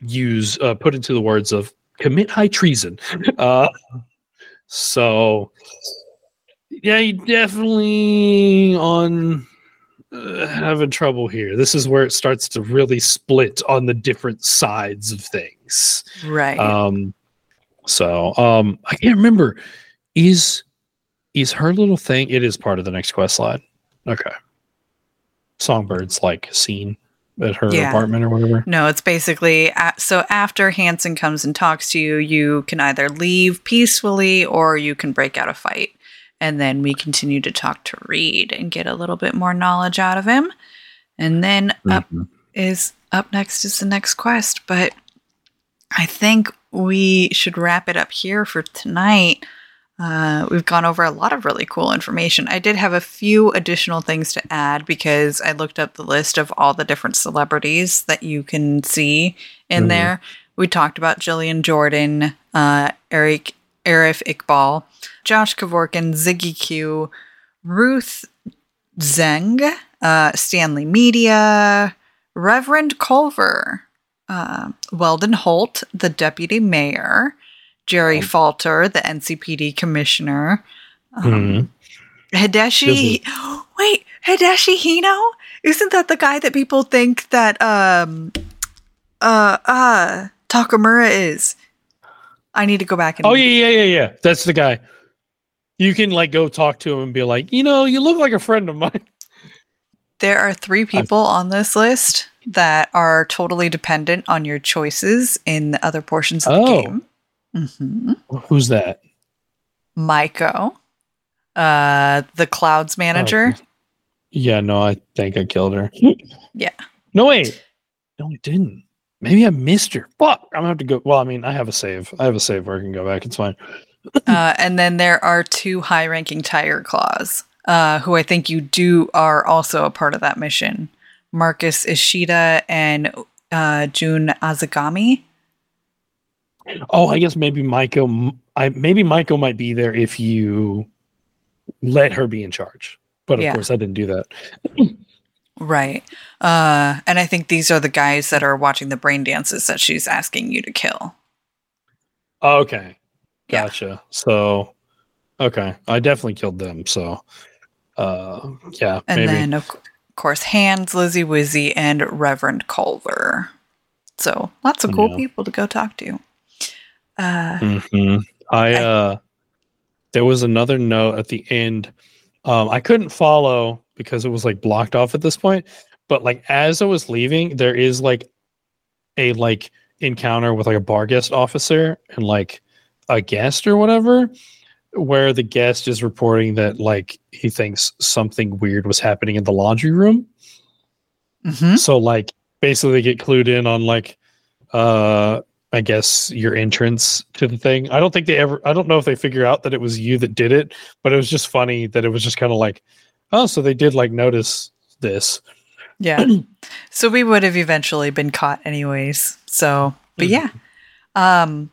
use uh, put into the words of commit high treason. [laughs] Uh, so yeah, you definitely on uh, having trouble here. This is where it starts to really split on the different sides of things. Right. Um, so um, I can't remember. Is is her little thing? It is part of the next quest slide. Okay. Songbird's like scene at her Yeah. apartment or whatever. No, it's basically a- so after Hansen comes and talks to you, you can either leave peacefully or you can break out a fight. And then we continue to talk to Reed and get a little bit more knowledge out of him. And then up Mhm. is up next is the next quest, but I think we should wrap it up here for tonight. Uh, we've gone over a lot of really cool information. I did have a few additional things to add because I looked up the list of all the different celebrities that you can see in Mhm. there. We talked about Jillian Jordan, uh, Eric Arif Iqbal, Josh Kevorkian, Ziggy Q, Ruth Zeng, uh, Stanley Media, Reverend Culver, uh, Weldon Holt, the deputy mayor, Jerry Oh. Falter, the NCPD commissioner, um, Mhm. Hideshi. [gasps] Wait, Hideshi Hino? Isn't that the guy that people think that um uh uh Takemura is? I need to go back and Oh yeah, yeah, yeah, yeah. That's the guy. You can like go talk to him and be like, you know, you look like a friend of mine. There are three people on this list that are totally dependent on your choices in the other portions of Oh. the game. hmm Who's that? Maiko, uh, the Clouds manager. Yeah, no, I think I killed her. Yeah. No, wait. No, I didn't. Maybe I missed her. Fuck. I'm gonna have to go. Well, I mean, I have a save. I have a save where I can go back. It's fine. [laughs] uh, and then there are two high-ranking Tiger Claws, uh, who I think you do are also a part of that mission. Marcus Ishida and uh, Jun Azagami. Oh, I guess maybe Maiko. I maybe Maiko might be there if you let her be in charge. But of Yeah. course, I didn't do that. [clears throat] Right. Uh, and I think these are the guys that are watching the brain dances that she's asking you to kill. Okay, Yeah. gotcha. So, okay, I definitely killed them. So, uh, yeah, And maybe. then, of course, Hands, Lizzie Wizzy, and Reverend Culver. So lots of cool Yeah. people to go talk to. Uh, mm-hmm. I I- uh there was another note at the end. Um I couldn't follow because it was like blocked off at this point, but like as I was leaving, there is like a like encounter with like a bar guest officer and like a guest or whatever where the guest is reporting that like he thinks something weird was happening in the laundry room. mhm. So like basically they get clued in on like uh I guess your entrance to the thing. I don't think they ever I don't know if they figure out that it was you that did it, but it was just funny that it was just kind of like, oh, so they did like notice this. Yeah. [clears throat] so we would have eventually been caught anyways. So, but yeah. Um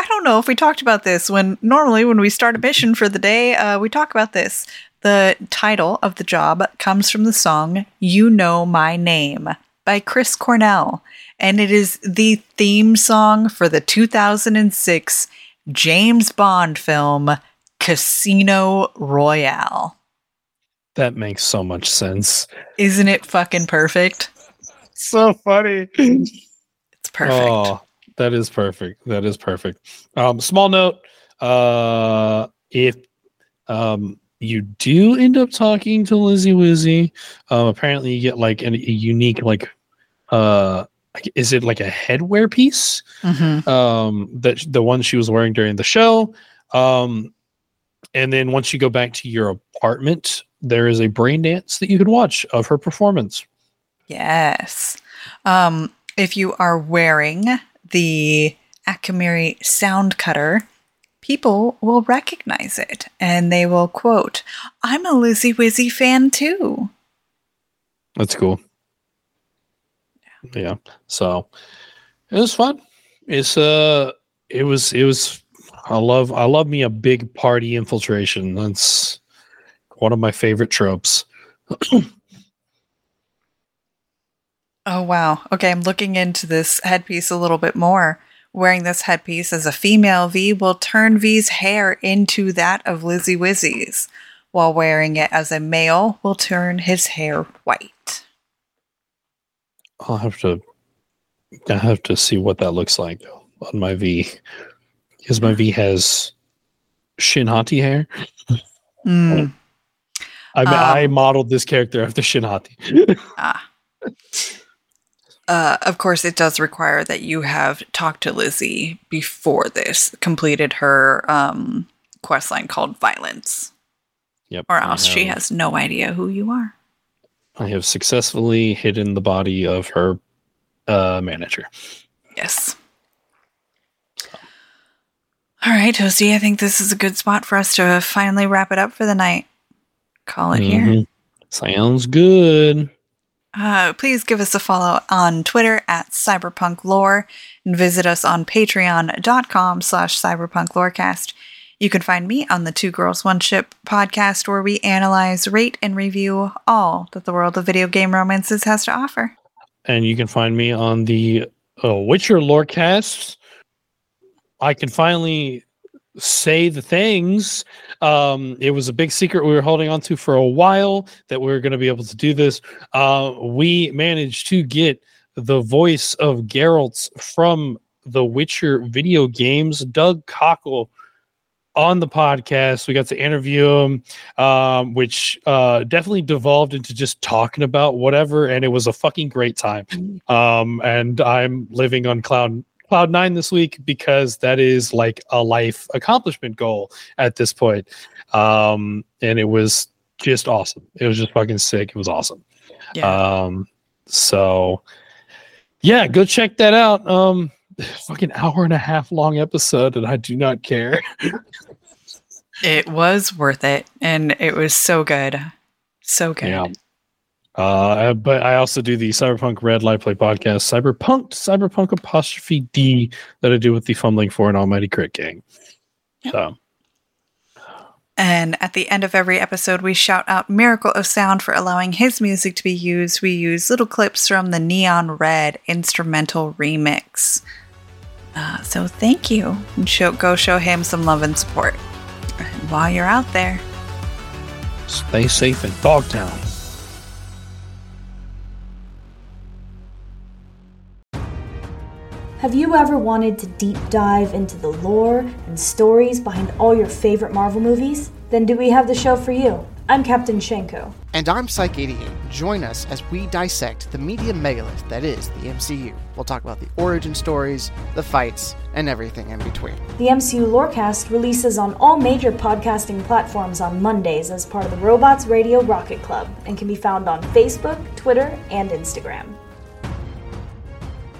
I don't know if we talked about this when normally when we start a mission for the day, uh we talk about this. The title of the job comes from the song You Know My Name by Chris Cornell, and it is the theme song for the 2006 James Bond film Casino Royale. That makes so much sense. Isn't it fucking perfect? So funny. It's perfect. Oh, that is perfect. That is perfect. Um, small note: uh, if um, you do end up talking to Lizzy Wizzy, um, apparently you get like an, a unique like uh, is it like a headwear piece? Mhm. Um, that the one she was wearing during the show. Um, and then once you go back to your apartment, there is a brain dance that you can watch of her performance. Yes. Um, if you are wearing the Akamiri sound cutter, people will recognize it and they will quote, I'm a Lizzy Wizzy fan too. That's cool. Yeah. So it was fun. It's uh it was it was I love I love me a big party infiltration. That's one of my favorite tropes. [clears throat] Oh, wow. Okay, I'm looking into this headpiece a little bit more. Wearing this headpiece as a female V will turn V's hair into that of Lizzy Wizzy's, while wearing it as a male will turn his hair white. I'll have to I have to see what that looks like on my V. Because my V has Shinhati hair. Mm, I mean, I Um, modeled this character after Shinati. ah. [laughs] Uh, of course, it does require that you have talked to Lizzy before this, completed her um, quest line called Violence, Yep. or else she has no idea who you are. I have successfully hidden the body of her uh, manager. Yes. All right, Toastie, I think this is a good spot for us to finally wrap it up for the night. Call it here. Mhm. Sounds good. Uh, please give us a follow on Twitter at Cyberpunk Lore and visit us on patreon.com slash cyberpunklorecast. You can find me on the Two Girls One Ship podcast where we analyze, rate, and review all that the world of video game romances has to offer. And you can find me on the uh, Witcher Lorecast. I can finally say the things. Um, it was a big secret we were holding on to for a while that we were going to be able to do this. Uh, we managed to get the voice of Geralt from the Witcher video games, Doug Cockle, on the podcast. We got to interview him, um, which uh, definitely devolved into just talking about whatever, and it was a fucking great time. Um, and I'm living on cloud cloud nine this week because that is like a life accomplishment goal at this point. Um, and it was just awesome. It was just fucking sick. It was awesome. Um, so yeah, go check that out. Um, [sighs] fucking hour and a half long episode, and I do not care. [laughs] It was worth it, and it was so good. So good. Yeah. Uh, but I also do the Cyberpunk Red Live Play podcast, Cyberpunk, Cyberpunk apostrophe D, that I do with the Fumbling for an Almighty Crit Gang. So, And at the end of every episode, we shout out Miracle of Sound for allowing his music to be used. We use little clips from the Neon Red instrumental remix. Uh, so thank you. And show, go show him some love and support. And while you're out there, stay safe in Dogtown. Have you ever wanted to deep dive into the lore and stories behind all your favorite Marvel movies? Then do we have the show for you? I'm Captain Shenko. And I'm Psych88. Join us as we dissect the media megalith that is the MCU. We'll talk about the origin stories, the fights, and everything in between. The MCU Lorecast releases on all major podcasting platforms on Mondays as part of the Robots Radio Rocket Club and can be found on Facebook, Twitter, and Instagram.